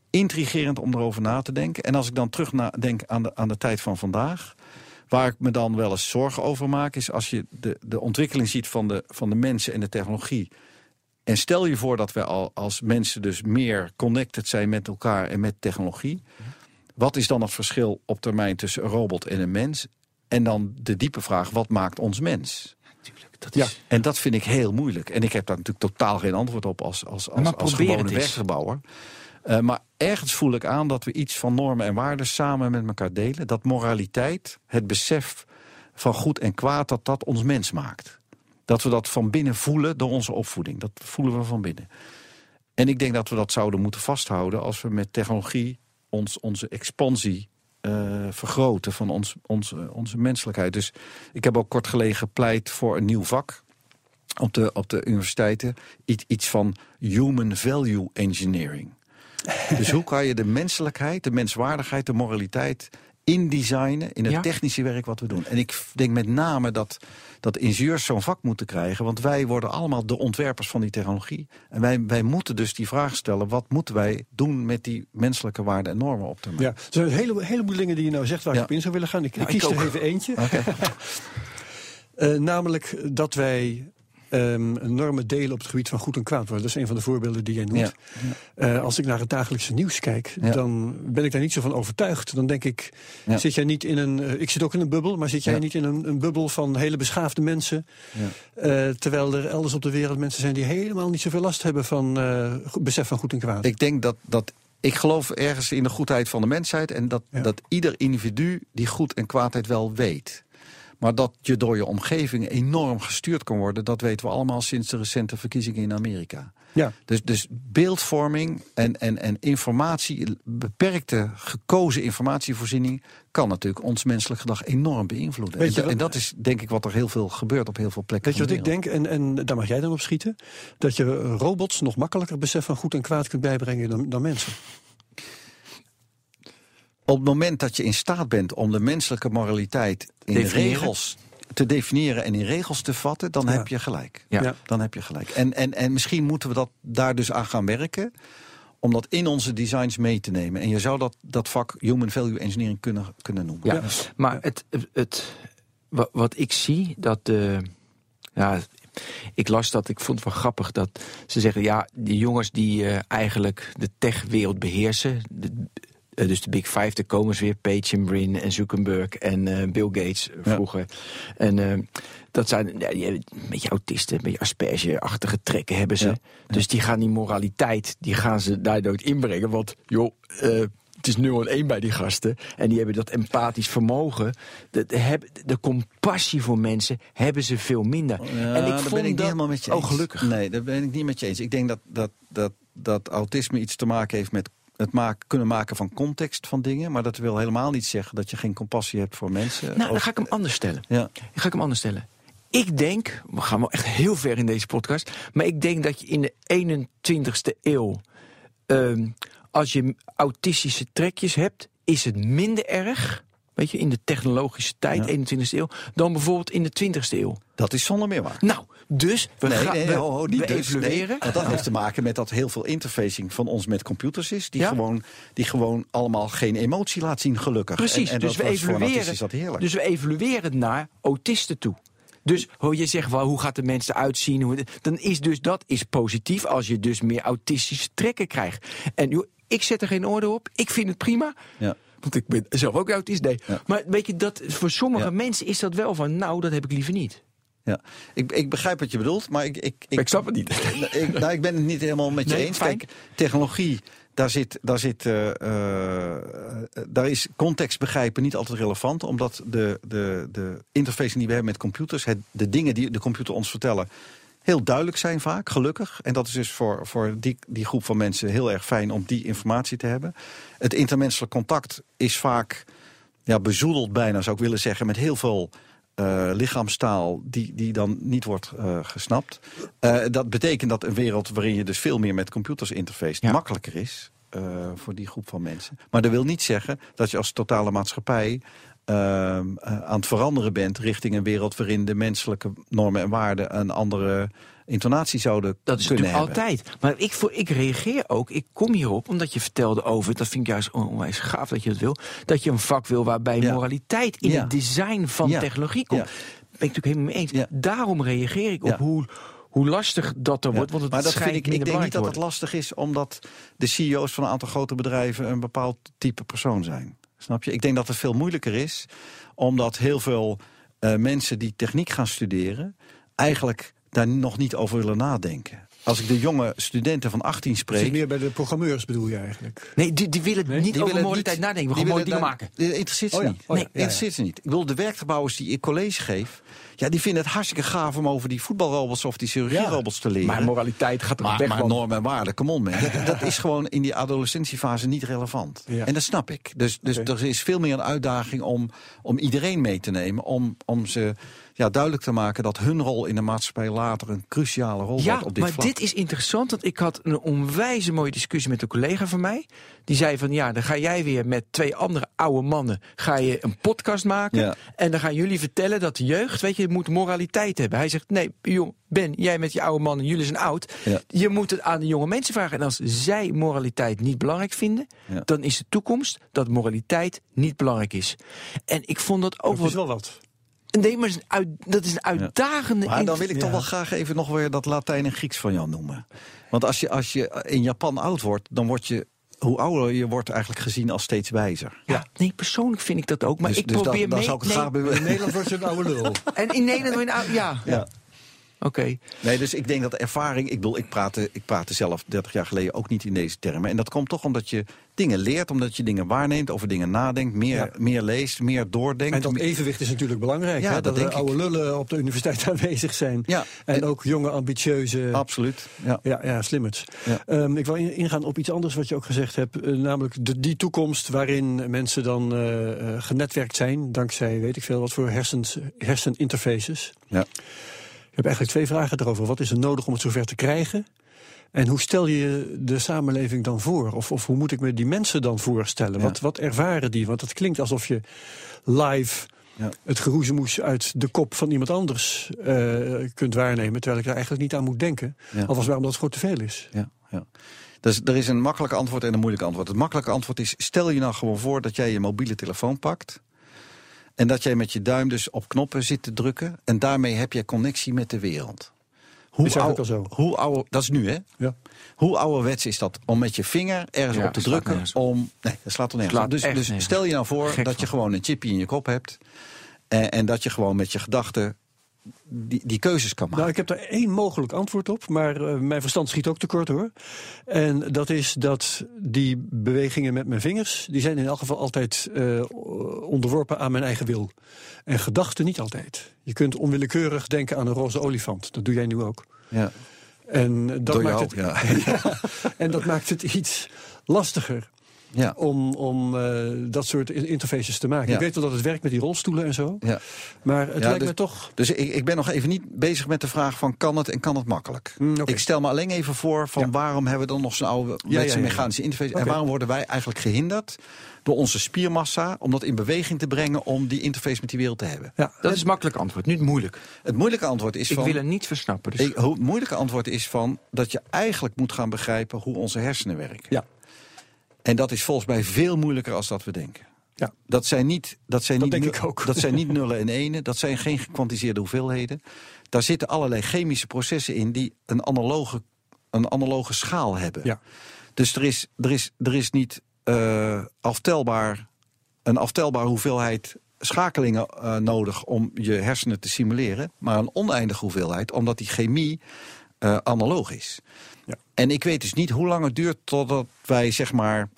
intrigerend om erover na te denken. En als ik dan terug na, denk aan de, aan de tijd van vandaag. Waar ik me dan wel eens zorgen over maak, is als je de, de ontwikkeling ziet van de, van de mensen en de technologie. En stel je voor dat we al als mensen dus meer connected zijn met elkaar en met technologie. Wat is dan het verschil op termijn tussen een robot en een mens? En dan de diepe vraag, wat maakt ons mens? Dat Ja. En dat vind ik heel moeilijk. En ik heb daar natuurlijk totaal geen antwoord op als, als, als, als gewone weggebouwer. Eh, maar ergens voel ik aan dat we iets van normen en waarden samen met elkaar delen. Dat moraliteit, het besef van goed en kwaad, dat dat ons mens maakt. Dat we dat van binnen voelen door onze opvoeding. Dat voelen we van binnen. En ik denk dat we dat zouden moeten vasthouden als we met technologie ons, onze expansie eh, vergroten van ons, onze, onze menselijkheid. Dus ik heb ook kort geleden gepleit voor een nieuw vak op de, op de universiteiten. Iets, iets van human value engineering. dus hoe kan je de menselijkheid, de menswaardigheid, de moraliteit indesignen in het Ja. technische werk wat we doen. En ik denk met name dat, dat ingenieurs zo'n vak moeten krijgen. Want wij worden allemaal de ontwerpers van die technologie. En wij, wij moeten dus die vraag stellen: wat moeten wij doen met die menselijke waarden en normen op termijn? ja. Er zijn een hele, heleboel dingen die je nou zegt waar Ja. ik op in zou willen gaan. Ik, ik kies ik er even eentje. Oké. Eh, namelijk dat wij ehm, normen delen op het gebied van goed en kwaad. Dat is een van de voorbeelden die jij noemt. Ja. Eh, als ik naar het dagelijkse nieuws kijk, Ja. dan ben ik daar niet zo van overtuigd. Dan denk ik, Ja. zit jij niet in een. eh, ik zit ook in een bubbel, maar zit jij niet in een, een bubbel van hele beschaafde mensen? Ja. Eh, terwijl er elders op de wereld mensen zijn die helemaal niet zoveel last hebben van besef van goed en kwaad. Ik denk dat, dat ik geloof ergens in de goedheid van de mensheid en dat, dat ieder individu die goed en kwaadheid wel weet. Maar dat je door je omgeving enorm gestuurd kan worden, dat weten we allemaal sinds de recente verkiezingen in Amerika. ja. Dus, dus beeldvorming en, en, en informatie, beperkte gekozen informatievoorziening, kan natuurlijk ons menselijk gedrag enorm beïnvloeden. En, dat is denk ik wat er heel veel gebeurt op heel veel plekken. Weet je wat ik denk? En, en daar mag jij dan op schieten. Dat je robots nog makkelijker besef van goed en kwaad kunt bijbrengen dan, dan mensen. Op het moment dat je in staat bent om de menselijke moraliteit in Definiëren? regels te definiëren en in regels te vatten, dan Ja. heb je gelijk. Ja. Ja. Dan heb je gelijk. En, en, en misschien moeten we dat daar dus aan gaan werken. Om dat in onze designs mee te nemen. En je zou dat, dat vak Human Value Engineering kunnen, kunnen noemen. Ja, Ja. maar het, het, het- wa- wat ik zie, dat de. Ja, ik las dat, ik vond het wel grappig dat ze zeggen: ja, die jongens die eh, eigenlijk de techwereld beheersen. De, eh, dus de Big Five, daar komen ze weer: Page Brin en Zuckerberg en eh, Bill Gates Ja. vroeger. En eh, dat zijn ja, die een beetje autisten, een beetje asperge-achtige trekken hebben ze. Ja. Dus die gaan die moraliteit, die gaan ze daardoor inbrengen. Want joh, het is 0 en 1 bij die gasten. En die hebben dat empathisch vermogen. De, de, de compassie voor mensen hebben ze veel minder. Ja, en ik daar vond ben ik niet dat, helemaal met je Oh, eens. gelukkig. Nee, daar ben ik niet met je eens. Ik denk dat, dat, dat, dat autisme iets te maken heeft met het maken, kunnen maken van context van dingen. Maar dat wil helemaal niet zeggen dat je geen compassie hebt voor mensen. Nou, dan ga ik hem anders stellen. ja. Dan ga ik hem anders stellen. Ik denk, we gaan wel echt heel ver in deze podcast. Maar ik denk dat je in de 21ste eeuw. ehm, als je autistische trekjes hebt, is het minder erg. Weet je, in de technologische tijd, 21e eeuw, dan bijvoorbeeld in de 20e eeuw. Dat is zonder meer waar. Nou, dus we Nee, gaan nee, we, ho, ho, niet we dus, evalueren. nee. want dat heeft te maken met dat heel veel interfacing van ons met computers is. Die, Ja? gewoon, die gewoon allemaal geen emotie laat zien, gelukkig. Precies, En, en dus, we evalueren, heerlijk. dus we evalueren naar autisten toe. Dus hoor je zegt wel, hoe gaat de mens eruit zien? Hoe, dan is dus dat is positief als je dus meer autistische trekken krijgt. En joh, ik zet er geen orde op. Ik vind het prima. ja. Want ik ben zelf ook autist. Nee. Ja. Maar weet je, dat, voor sommige Ja. mensen is dat wel van, nou, dat heb ik liever niet. Ja, ik, ik begrijp wat je bedoelt, maar ik... Ik, ik, Ik snap het niet. ik, nou, ik ben het niet helemaal met je Nee, eens. fijn. Kijk, technologie, daar, zit, daar, zit, eh, eh, daar is context begrijpen niet altijd relevant. Omdat de, de, de interface die we hebben met computers... Het, de dingen die de computer ons vertellen... heel duidelijk zijn vaak, gelukkig. En dat is dus voor, voor die, die groep van mensen heel erg fijn... om die informatie te hebben. Het intermenselijk contact is vaak ja, bezoedeld bijna, zou ik willen zeggen... met heel veel eh, lichaamstaal die, die dan niet wordt eh, gesnapt. Eh, dat betekent dat een wereld waarin je dus veel meer met computers interface Ja. makkelijker is voor die groep van mensen. Maar dat wil niet zeggen dat je als totale maatschappij ehm, eh, aan het veranderen bent richting een wereld waarin de menselijke normen en waarden een andere intonatie zouden Dat is kunnen natuurlijk hebben. altijd. Maar ik, voor, ik reageer ook, ik kom hierop omdat je vertelde over, dat vind ik juist onwijs gaaf dat je het wil, dat je een vak wil waarbij Ja. moraliteit in Ja. het design van Ja. technologie komt. Ben ik natuurlijk helemaal mee eens. Ja. Daarom reageer ik op hoe, hoe lastig dat er Ja, wordt. Want het maar dat vind ik, ik denk niet dat worden. lastig is, omdat de CEO's van een aantal grote bedrijven een bepaald type persoon zijn. Snap je? Ik denk dat het veel moeilijker is, omdat heel veel eh, mensen die techniek gaan studeren, eigenlijk daar nog niet over willen nadenken. Als ik de jonge studenten van 18 Zit spreek. meer bij de programmeurs bedoel je eigenlijk? Nee, die, die willen Nee? niet die over willen moraliteit nadenken. We die gaan mooie willen dingen maken. Dat interesseert ze Oh ja, niet. oh ja, nee, ja, ja. interesseert ze niet. Ik bedoel, de werkgebouwers die ik college geef, ja, die vinden het hartstikke gaaf om over die voetbalrobots of die chirurgierobots te leren. Maar moraliteit gaat er Maar, weg. maar want- normen en waarden, come on man. Dat, dat is gewoon in die adolescentiefase niet relevant. Ja. En dat snap ik. Dus, dus er is veel meer een uitdaging om, om iedereen mee te nemen. Om, om ze ja, duidelijk te maken dat hun rol in de maatschappij later een cruciale rol Ja, wordt op dit maar vlak. dit is interessant, want ik had een onwijze mooie discussie met een collega van mij. Die zei van, ja, dan ga jij weer met twee andere oude mannen ga je een podcast maken. Ja. En dan gaan jullie vertellen dat de jeugd, weet je, moet moraliteit hebben. Hij zegt, nee, joh, Ben, jij met je oude mannen, jullie zijn oud. Ja. Je moet het aan de jonge mensen vragen. En als zij moraliteit niet belangrijk vinden, Ja. dan is de toekomst dat moraliteit niet belangrijk is. En ik vond dat ook Dat wel wat. Nee, maar dat is een, uit, dat is een uitdagende... Maar dan wil ik Ja. toch wel graag even nog weer dat Latijn en Grieks van jou noemen. Want als je, als je in Japan oud wordt, dan word je, hoe ouder je wordt, eigenlijk gezien als steeds wijzer. Ja, nee, persoonlijk vind ik dat ook. Maar dus ik dus probeer dan, dan mee... zou ik het nee, graag bij- In Nederland wordt je een oude lul. En in Nederland. Ja, Ja. Oké. Nee, dus ik denk dat ervaring. Ik bedoel, ik praatte, ik praatte zelf 30 jaar geleden ook niet in deze termen. En dat komt toch omdat je dingen leert, omdat je dingen waarneemt, over dingen nadenkt, meer, Ja. meer leest, meer doordenkt. En dat evenwicht is natuurlijk belangrijk. Ja, hè? dat Dat, denk oude lullen op de universiteit aanwezig zijn. Ja. En ook jonge, ambitieuze... Absoluut. Ja. Ja, ja slimmers. Ja. Ehm, ik wil in- ingaan op iets anders wat je ook gezegd hebt. eh, namelijk de, die toekomst waarin mensen dan eh, eh, genetwerkt zijn. Dankzij weet ik veel wat voor hersens, herseninterfaces. Ja. Ik heb eigenlijk twee vragen erover. Wat is er nodig om het zover te krijgen? En hoe stel je de samenleving dan voor? Of, of hoe moet ik me die mensen dan voorstellen? Ja. Wat, wat ervaren die? Want het klinkt alsof je live Ja. het geroezemoes uit de kop van iemand anders eh, kunt waarnemen. Terwijl ik er eigenlijk niet aan moet denken. Ja. Alvast maar omdat het gewoon te veel is. Ja, ja. Dus er is een makkelijk antwoord en een moeilijk antwoord. Het makkelijke antwoord is: stel je nou gewoon voor dat jij je mobiele telefoon pakt. En dat jij met je duim dus op knoppen zit te drukken. En daarmee heb je connectie met de wereld. Hoe Is al zo. Hoe oude, dat is nu, hè? Ja. Hoe ouderwets is dat om met je vinger ergens Ja, op te drukken? Om, nee, dat slaat er nergens op. Dus, echt dus stel je nou voor Gek dat je gewoon een chipje in je kop hebt. En, en dat je gewoon met je gedachten die, die keuzes kan maken. Nou, ik heb daar één mogelijk antwoord op, maar eh, mijn verstand schiet ook tekort hoor. En dat is dat die bewegingen met mijn vingers, die zijn in elk geval altijd eh, onderworpen aan mijn eigen wil. En gedachten niet altijd. Je kunt onwillekeurig denken aan een roze olifant. Dat doe jij nu ook. ja. En dat, maakt het, ja. en dat maakt het iets lastiger. Ja. om, om eh, dat soort in- interfaces te maken. Ja. Ik weet wel dat het werkt met die rolstoelen en zo. Ja. Maar het Ja, lijkt dus- me toch... Dus ik, ik ben nog even niet bezig met de vraag van kan het en kan het makkelijk. Mm, oké. Ik stel me alleen even voor van Ja. waarom hebben we dan nog zo'n oude ja, ja, ja. mechanische interface en waarom worden wij eigenlijk gehinderd door onze spiermassa om dat in beweging te brengen om die interface met die wereld te hebben. Ja, Dat is een makkelijk antwoord, niet moeilijk. Het moeilijke antwoord is Ik van wil het niet versnappen. Dus Ik- het moeilijke antwoord is van dat je eigenlijk moet gaan begrijpen hoe onze hersenen werken. Ja. En dat is volgens mij veel moeilijker als dat we denken. Ja. Dat zijn niet, dat zijn Dat niet, denk ik ook. Dat zijn niet nullen en enen. Dat zijn geen gekwantiseerde hoeveelheden. Daar zitten allerlei chemische processen in die een analoge, een analoge schaal hebben. Ja. Dus er is, er is, er is niet eh, aftelbaar, een aftelbare hoeveelheid schakelingen eh, nodig om je hersenen te simuleren, maar een oneindige hoeveelheid, omdat die chemie eh, analoog is. Ja. En ik weet dus niet hoe lang het duurt totdat wij zeg maar 98%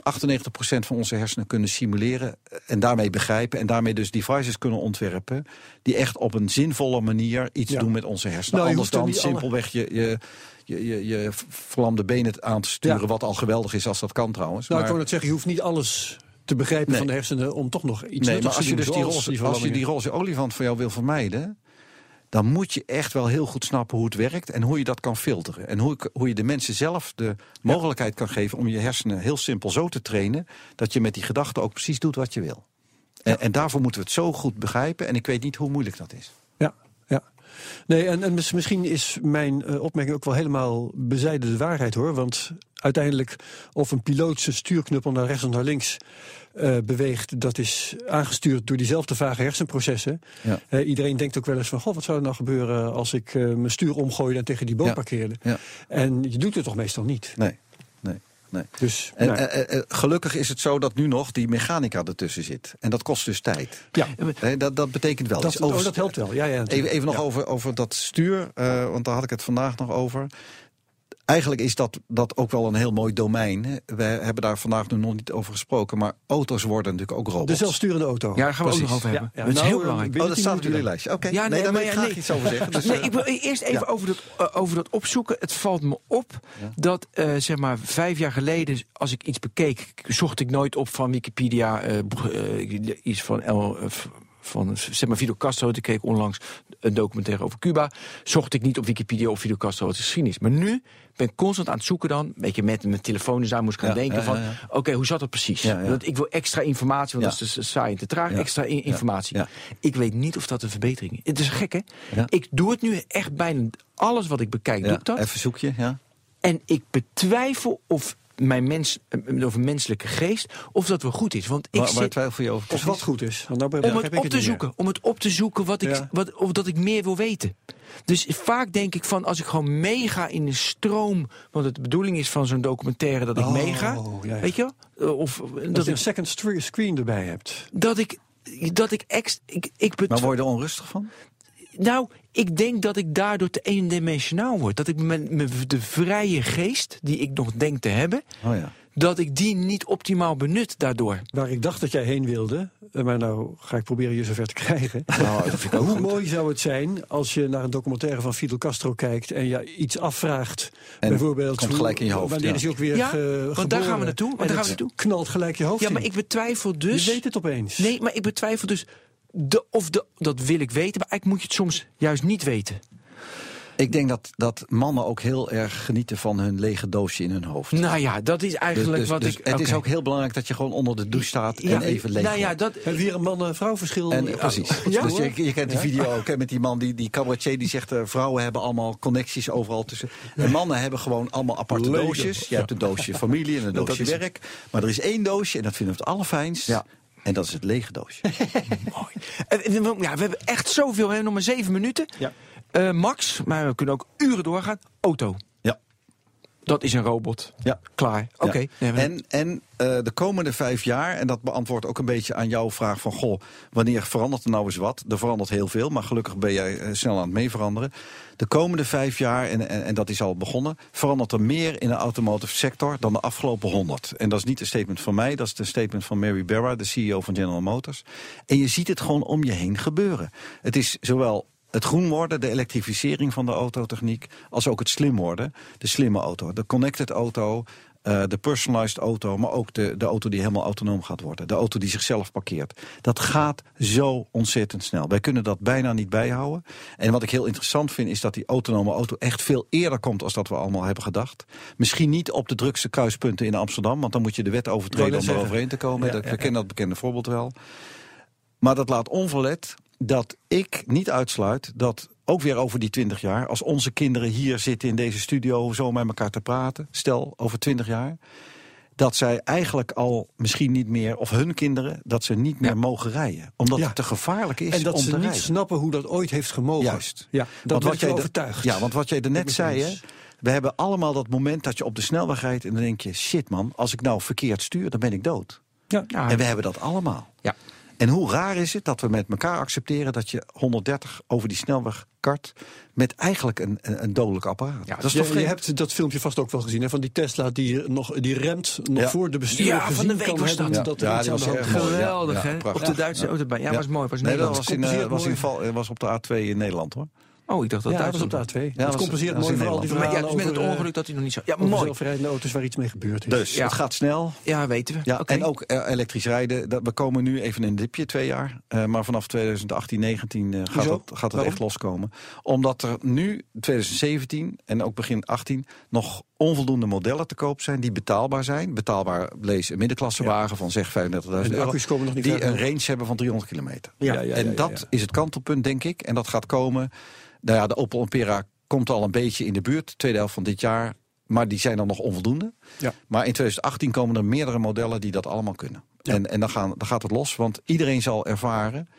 van onze hersenen kunnen simuleren en daarmee begrijpen en daarmee dus devices kunnen ontwerpen die echt op een zinvolle manier iets Ja. doen met onze hersenen. Nou, Anders er dan alle- simpelweg je, je, je, je, je verlamde benen aan te sturen, Ja. wat al geweldig is als dat kan trouwens. Nou, ik Maar- wou net zeggen, je hoeft niet alles te begrijpen Nee. van de hersenen om toch nog iets Nee, maar als te je dus die roze, als je die roze olifant voor jou wil vermijden, dan moet je echt wel heel goed snappen hoe het werkt en hoe je dat kan filteren. En hoe, hoe je de mensen zelf de mogelijkheid kan geven om je hersenen heel simpel zo te trainen dat je met die gedachten ook precies doet wat je wil. En, en daarvoor moeten we het zo goed begrijpen. En ik weet niet hoe moeilijk dat is. Ja, ja. Nee, en, en mis- misschien is mijn eh, opmerking ook wel helemaal bezijden de waarheid hoor. Want uiteindelijk, of een piloot zijn stuurknuppel naar rechts of naar links eh, beweegt, dat is aangestuurd door diezelfde vage hersenprocessen. Ja. Eh, iedereen denkt ook wel eens van: Goh, wat zou er nou gebeuren als ik eh, mijn stuur omgooi en tegen die boom Ja. parkeerde? Ja. En je doet het toch meestal niet. Nee, nee, nee. Dus, En nou, eh, eh, eh, gelukkig is het zo dat nu nog die mechanica ertussen zit. En dat kost dus tijd. ja, dat, dat betekent wel dat, iets. oh, dat helpt wel. Ja, ja, Even, even nog Ja. over, over dat stuur, want daar had ik het vandaag nog over. Eigenlijk is dat, dat ook wel een heel mooi domein. hè. We hebben daar vandaag nu nog niet over gesproken, maar auto's worden natuurlijk ook De robots. zelfsturende auto. ja, daar gaan we ook nog over hebben. Ja, ja. Dat is Nou, heel eh, belangrijk. oh, dat staat op jullie lijstje. Oké, Ja, nee, nee, daar wil ik graag nee. iets over zeggen. Dus, nee, eh, ik wil eerst even ja. over, dat, eh, over dat opzoeken. Het valt me op Ja. dat eh, zeg maar vijf jaar geleden, als ik iets bekeek, zocht ik nooit op van Wikipedia iets van El. van zeg maar Fidel Castro, ik keek onlangs een documentaire over Cuba. Zocht ik niet op Wikipedia of Fidel Castro wat is geschiedenis. Maar nu ben constant aan het zoeken dan. Een beetje met mijn telefoon dus daar moest ik gaan Ja, denken van... oké, hoe zat het precies? Ik wil extra informatie, want dat is dus saai en te traag. Extra in- informatie. Ik weet niet of dat een verbetering is. Het is gek, hè? Ik doe het nu echt bijna alles wat ik bekijk, doe ik dat. even zoekje, ja. En ik betwijfel of mijn mens, eh, over menselijke geest, of dat wel goed is. Want ik Waar, waar zit twijfel je over? Of wat goed is. Want nou om begrijp het ik op te meer. zoeken. Om het op te zoeken wat ik, Ja. wat, of dat ik meer wil weten. Dus vaak denk ik van als ik gewoon meega in de stroom. Want het de bedoeling is van zo'n documentaire dat ik Oh, meega. ja, ja. Weet je? wel? Eh, Of eh, Dat dat je een ik, second screen erbij hebt. dat ik. Dat ik ex. Ik, ik bet- Maar word je er onrustig van? Nou, ik denk dat ik daardoor te eendimensionaal word. Dat ik met, met de vrije geest, die ik nog denk te hebben, Oh ja. dat ik die niet optimaal benut daardoor. Waar ik dacht dat jij heen wilde, eh, maar nou ga ik proberen je zover te krijgen. Nou, Hoe goed. mooi zou het zijn als je naar een documentaire van Fidel Castro kijkt en je iets afvraagt. En bijvoorbeeld komt gelijk in je hoofd, Wanneer ja. is hij ook weer Ja, ge- want daar gaan we naartoe, want En daar gaan we naartoe. knalt gelijk je hoofd Ja, maar in. ik betwijfel dus. Je weet het opeens. Nee, maar ik betwijfel dus. De, of de, dat wil ik weten, maar eigenlijk moet je het soms juist niet weten. Ik denk dat, dat mannen ook heel erg genieten van hun lege doosje in hun hoofd. Nou ja, dat is Dus- eigenlijk dus- wat dus ik. het is ook heel belangrijk dat je gewoon onder de douche staat Ja, en even leeg Nou ja, dat. Hebben we hier een man-vrouw verschil? En, Ja, precies. ja, dus je, je kent die video ook hè, met die man, die, die cabaretier, die zegt... eh, vrouwen hebben allemaal connecties overal tussen. En mannen hebben gewoon allemaal aparte doosjes. Je hebt een doosje familie en een doosje werk. Maar er is één doosje en dat vinden we het allerfijnst. En dat is het lege doosje. Mooi. Ja, we hebben echt zoveel. We hebben nog maar zeven minuten. Ja. Eh, max, maar we kunnen ook uren doorgaan. Auto. Dat is een robot. Ja. Klaar. Oké. Ja. En, en eh, de komende vijf jaar, en dat beantwoordt ook een beetje aan jouw vraag van... goh, wanneer verandert er nou eens wat? Er verandert heel veel, maar gelukkig ben jij eh, snel aan het mee veranderen. De komende vijf jaar, en, en, en dat is al begonnen... verandert er meer in de automotive sector dan de afgelopen honderd. En dat is niet een statement van mij, dat is een statement van Mary Barra... de CEO van General Motors. En je ziet het gewoon om je heen gebeuren. Het is zowel het groen worden, de elektrificering van de autotechniek, als ook het slim worden, de slimme auto, de connected auto. eh, de personalized auto, maar ook de, de auto die helemaal autonoom gaat worden. De auto die zichzelf parkeert. Dat gaat zo ontzettend snel. Wij kunnen dat bijna niet bijhouden. En wat ik heel interessant vind, is dat die autonome auto echt veel eerder komt als dat we allemaal hebben gedacht. Misschien niet op de drukste kruispunten in Amsterdam, want dan moet je de wet overtreden om er overheen te komen. Ja, Dat- ja, we ja. kennen dat bekende voorbeeld wel. Maar dat laat onverlet dat ik niet uitsluit dat ook weer over die 20 jaar, als onze kinderen hier zitten in deze studio zo met elkaar te praten, stel over 20 jaar, dat zij eigenlijk al misschien niet meer, of hun kinderen, dat ze niet meer mogen rijden. Omdat Ja. het te gevaarlijk is En dat om ze te niet rijden. snappen hoe dat ooit heeft gemogen. Juist. Ja, dat wat jij de- overtuigd. Ja, want wat jij er net zei, hè, je we hebben allemaal dat moment dat je op de snelweg rijdt en dan denk je, shit man, als ik nou verkeerd stuur, dan ben ik dood. Ja. Ja, En we hebben dat allemaal. ja. En hoe raar is het dat we met elkaar accepteren dat je 130 over die snelweg kart met eigenlijk een, een, een dodelijk apparaat. Ja, dat is Je, toch je vreemd? hebt dat filmpje vast ook wel gezien, hè, van die Tesla die, nog, die remt nog Ja. voor de bestuurder Ja, van gezien de week kan was hebben dat. dat Ja, aan de was is. ja. Geweldig, Ja, hè? Op de Duitse Ja. autobaan. Ja, Ja. was mooi. Was Nee, dat was, in, was, in, eh, was op de A2 in Nederland hoor. Oh, ik dacht dat Ja, dat was op de A2. Ja, dat was- compenseert dat mooi in voor al die. Maar ja, dus met het ongeluk dat hij nog niet zo... Ja, eh, over mooi. zelfrijdende auto's waar iets mee gebeurd is. Dus Ja. het gaat snel. Ja, weten we. Ja. En ook eh, elektrisch rijden. Dat, we komen nu even in een dipje, twee jaar. Eh, maar vanaf 2018, 19 eh, gaat, het, gaat het Waarom? echt loskomen. Omdat er nu, 2017 en ook begin 18, nog onvoldoende modellen te koop zijn die betaalbaar zijn. Betaalbaar lees een middenklassewagen van zeg 35.000 En de euro. accu's komen nog niet Die een range hebben van 300 kilometer. Ja, ja, ja, en ja, dat ja. is het kantelpunt, denk ik. En dat gaat komen. Nou ja, de Opel Ampera komt al een beetje in de buurt. Tweede helft van dit jaar. Maar die zijn dan nog onvoldoende. Ja. Maar in 2018 komen er meerdere modellen die dat allemaal kunnen. Ja. En, en dan, gaan, dan gaat het los. Want iedereen zal ervaren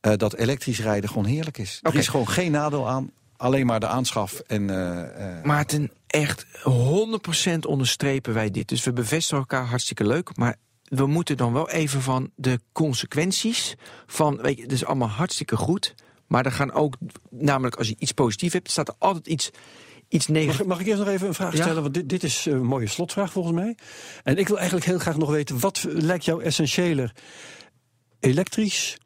eh, dat elektrisch rijden gewoon heerlijk is. Er is gewoon geen nadeel aan. Alleen maar de aanschaf. En, eh, Maarten, echt 100% onderstrepen wij dit. Dus we bevestigen elkaar hartstikke leuk. Maar we moeten dan wel even van de consequenties van. Weet je, het is allemaal hartstikke goed. Maar er gaan ook, namelijk als je iets positiefs hebt, staat er altijd iets, iets Mag, negatiefs. ik- mag ik eerst nog even een vraag Ja. stellen? Want dit, dit is een mooie slotvraag volgens mij. En ik wil eigenlijk heel graag nog weten... wat lijkt jou essentiëler? Elektrisch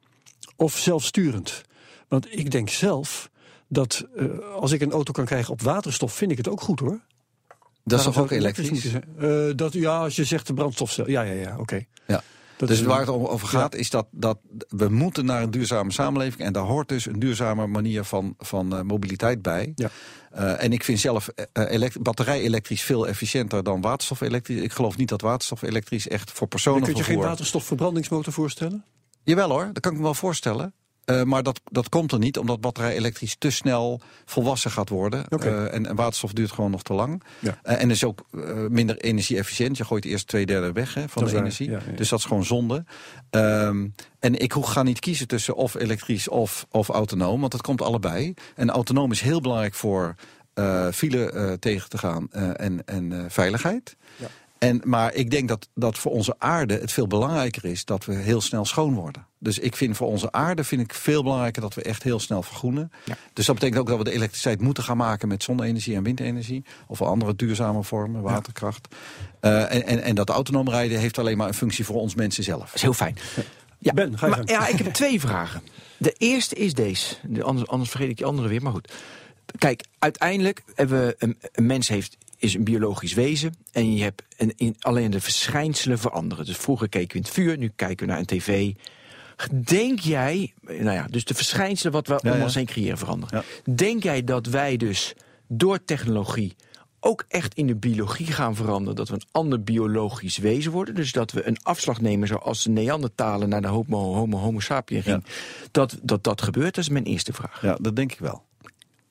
of zelfsturend? Want ik denk zelf dat eh, als ik een auto kan krijgen op waterstof... vind ik het ook goed hoor. dat is toch ook elektrisch? zijn? Eh, dat, ja, als je zegt de brandstofcel. Ja, ja, ja, oké. Dat dus waar het over gaat is dat, dat we moeten naar een duurzame samenleving. En daar hoort dus een duurzame manier van, van eh, mobiliteit bij. Ja. Eh, en ik vind zelf eh, elekt- batterij elektrisch veel efficiënter dan waterstof elektrisch. Ik geloof niet dat waterstof elektrisch echt voor personen kun je geen waterstofverbrandingsmotor voorstellen? Jawel hoor, dat kan ik me wel voorstellen. Eh, maar dat, dat komt er niet, omdat batterij elektrisch te snel volwassen gaat worden. Eh, en, en waterstof duurt gewoon nog te lang. Ja. Eh, en is ook minder energie-efficiënt. Je gooit eerst twee derde weg hè, van Dat de energie. ja, ja. Dus dat is gewoon zonde. Ehm, en ik ga niet kiezen tussen of elektrisch of, of autonoom, want dat komt allebei. En autonoom is heel belangrijk voor file tegen te gaan en, en veiligheid. Ja. En, maar ik denk dat, dat voor onze aarde het veel belangrijker is dat we heel snel schoon worden. Dus ik vind voor onze aarde vind ik veel belangrijker dat we echt heel snel vergroenen. Ja. Dus dat betekent ook dat we de elektriciteit moeten gaan maken met zonne-energie en windenergie. Of andere duurzame vormen, waterkracht. Eh, en, en, en dat autonoom rijden heeft alleen maar een functie voor ons mensen zelf. Dat is heel fijn. Ja, Ben, ga je maar, gang. ja, ik heb twee vragen. De eerste is deze. De, anders, anders vergeet ik die andere weer, maar goed. Kijk, uiteindelijk hebben we een, een mens heeft, is een biologisch wezen. En je hebt een, in, alleen de verschijnselen veranderen. Dus vroeger keken we in het vuur, nu kijken we naar een tv. Denk jij, nou ja, dus de verschijnselen wat we Ja, om ja. ons heen creëren veranderen. Ja. Denk jij dat wij dus door technologie ook echt in de biologie gaan veranderen? Dat we een ander biologisch wezen worden? Dus dat we een afslag nemen zoals de Neandertalen naar de Homo, homo, homo sapien ging. Dat, dat dat gebeurt, dat is mijn eerste vraag. Ja, dat denk ik wel.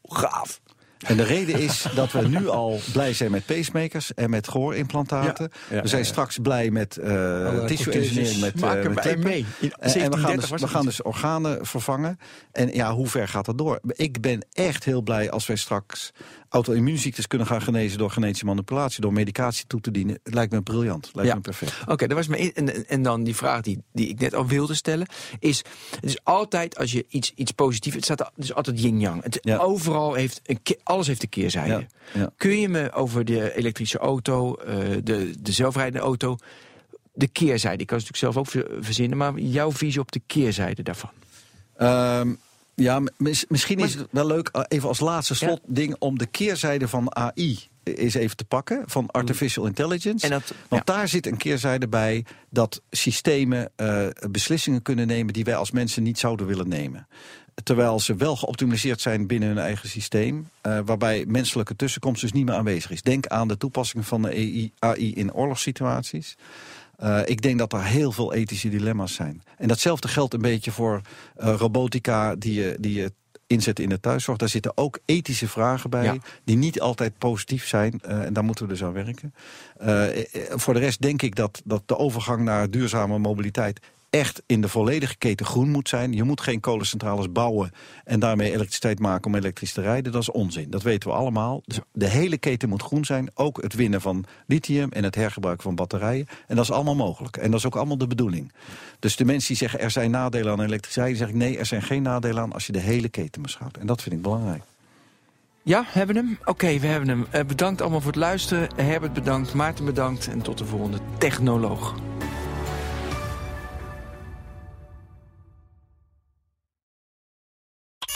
Gaaf. En de reden is dat we nu al blij zijn met pacemakers en met gehoorimplantaten. Ja, ja, we zijn ja, straks blij met eh tissue protheses engineering met, eh, Maken met wij klippen. mee. In En, en we gaan, 1730 dus, we gaan dus organen vervangen. En ja, hoe ver gaat dat door? Ik ben echt heel blij als wij straks auto-immuunziektes kunnen gaan genezen door genetische manipulatie, door medicatie toe te dienen. Het lijkt me briljant. Lijkt Ja. me perfect. Oké, dat was mijn. En, en- en dan die vraag die, die ik net al wilde stellen. Is: het is altijd als je iets, iets positiefs. Het staat is altijd yin-yang. Het, Ja. Overal heeft. Een, alles heeft een keerzijde. Ja. Kun je me over de elektrische auto, eh, de, de zelfrijdende auto. de keerzijde. Ik kan het natuurlijk zelf ook ver- verzinnen. maar jouw visie op de keerzijde daarvan. Ehm, Ja, misschien is het wel leuk, eh, even als laatste slotding... om de keerzijde van AI eens even te pakken, van artificial intelligence. En dat, Want daar zit een keerzijde bij dat systemen uh, beslissingen kunnen nemen... die wij als mensen niet zouden willen nemen. Terwijl ze wel geoptimaliseerd zijn binnen hun eigen systeem... Uh, waarbij menselijke tussenkomst dus niet meer aanwezig is. Denk aan de toepassing van de AI, AI in oorlogssituaties... Uh, ik denk dat er heel veel ethische dilemma's zijn. En datzelfde geldt een beetje voor uh, robotica die je, die je inzet in de thuiszorg. Daar zitten ook ethische vragen bij die niet altijd positief zijn. Uh, en daar moeten we dus aan werken. voor de rest denk ik dat, dat de overgang naar duurzame mobiliteit echt in de volledige keten groen moet zijn. Je moet geen kolencentrales bouwen en daarmee elektriciteit maken om elektrisch te rijden. Dat is onzin, dat weten we allemaal. Dus de hele keten moet groen zijn. Ook het winnen van lithium en het hergebruiken van batterijen. En dat is allemaal mogelijk. En dat is ook allemaal de bedoeling. Dus de mensen die zeggen er zijn nadelen aan elektriciteit... zeg ik nee, er zijn geen nadelen aan als je de hele keten beschouwt. En dat vind ik belangrijk. Ja, hebben we hem? Oké, we hebben hem. Uh, bedankt allemaal voor het luisteren. Herbert bedankt, Maarten bedankt en tot de volgende Technoloog.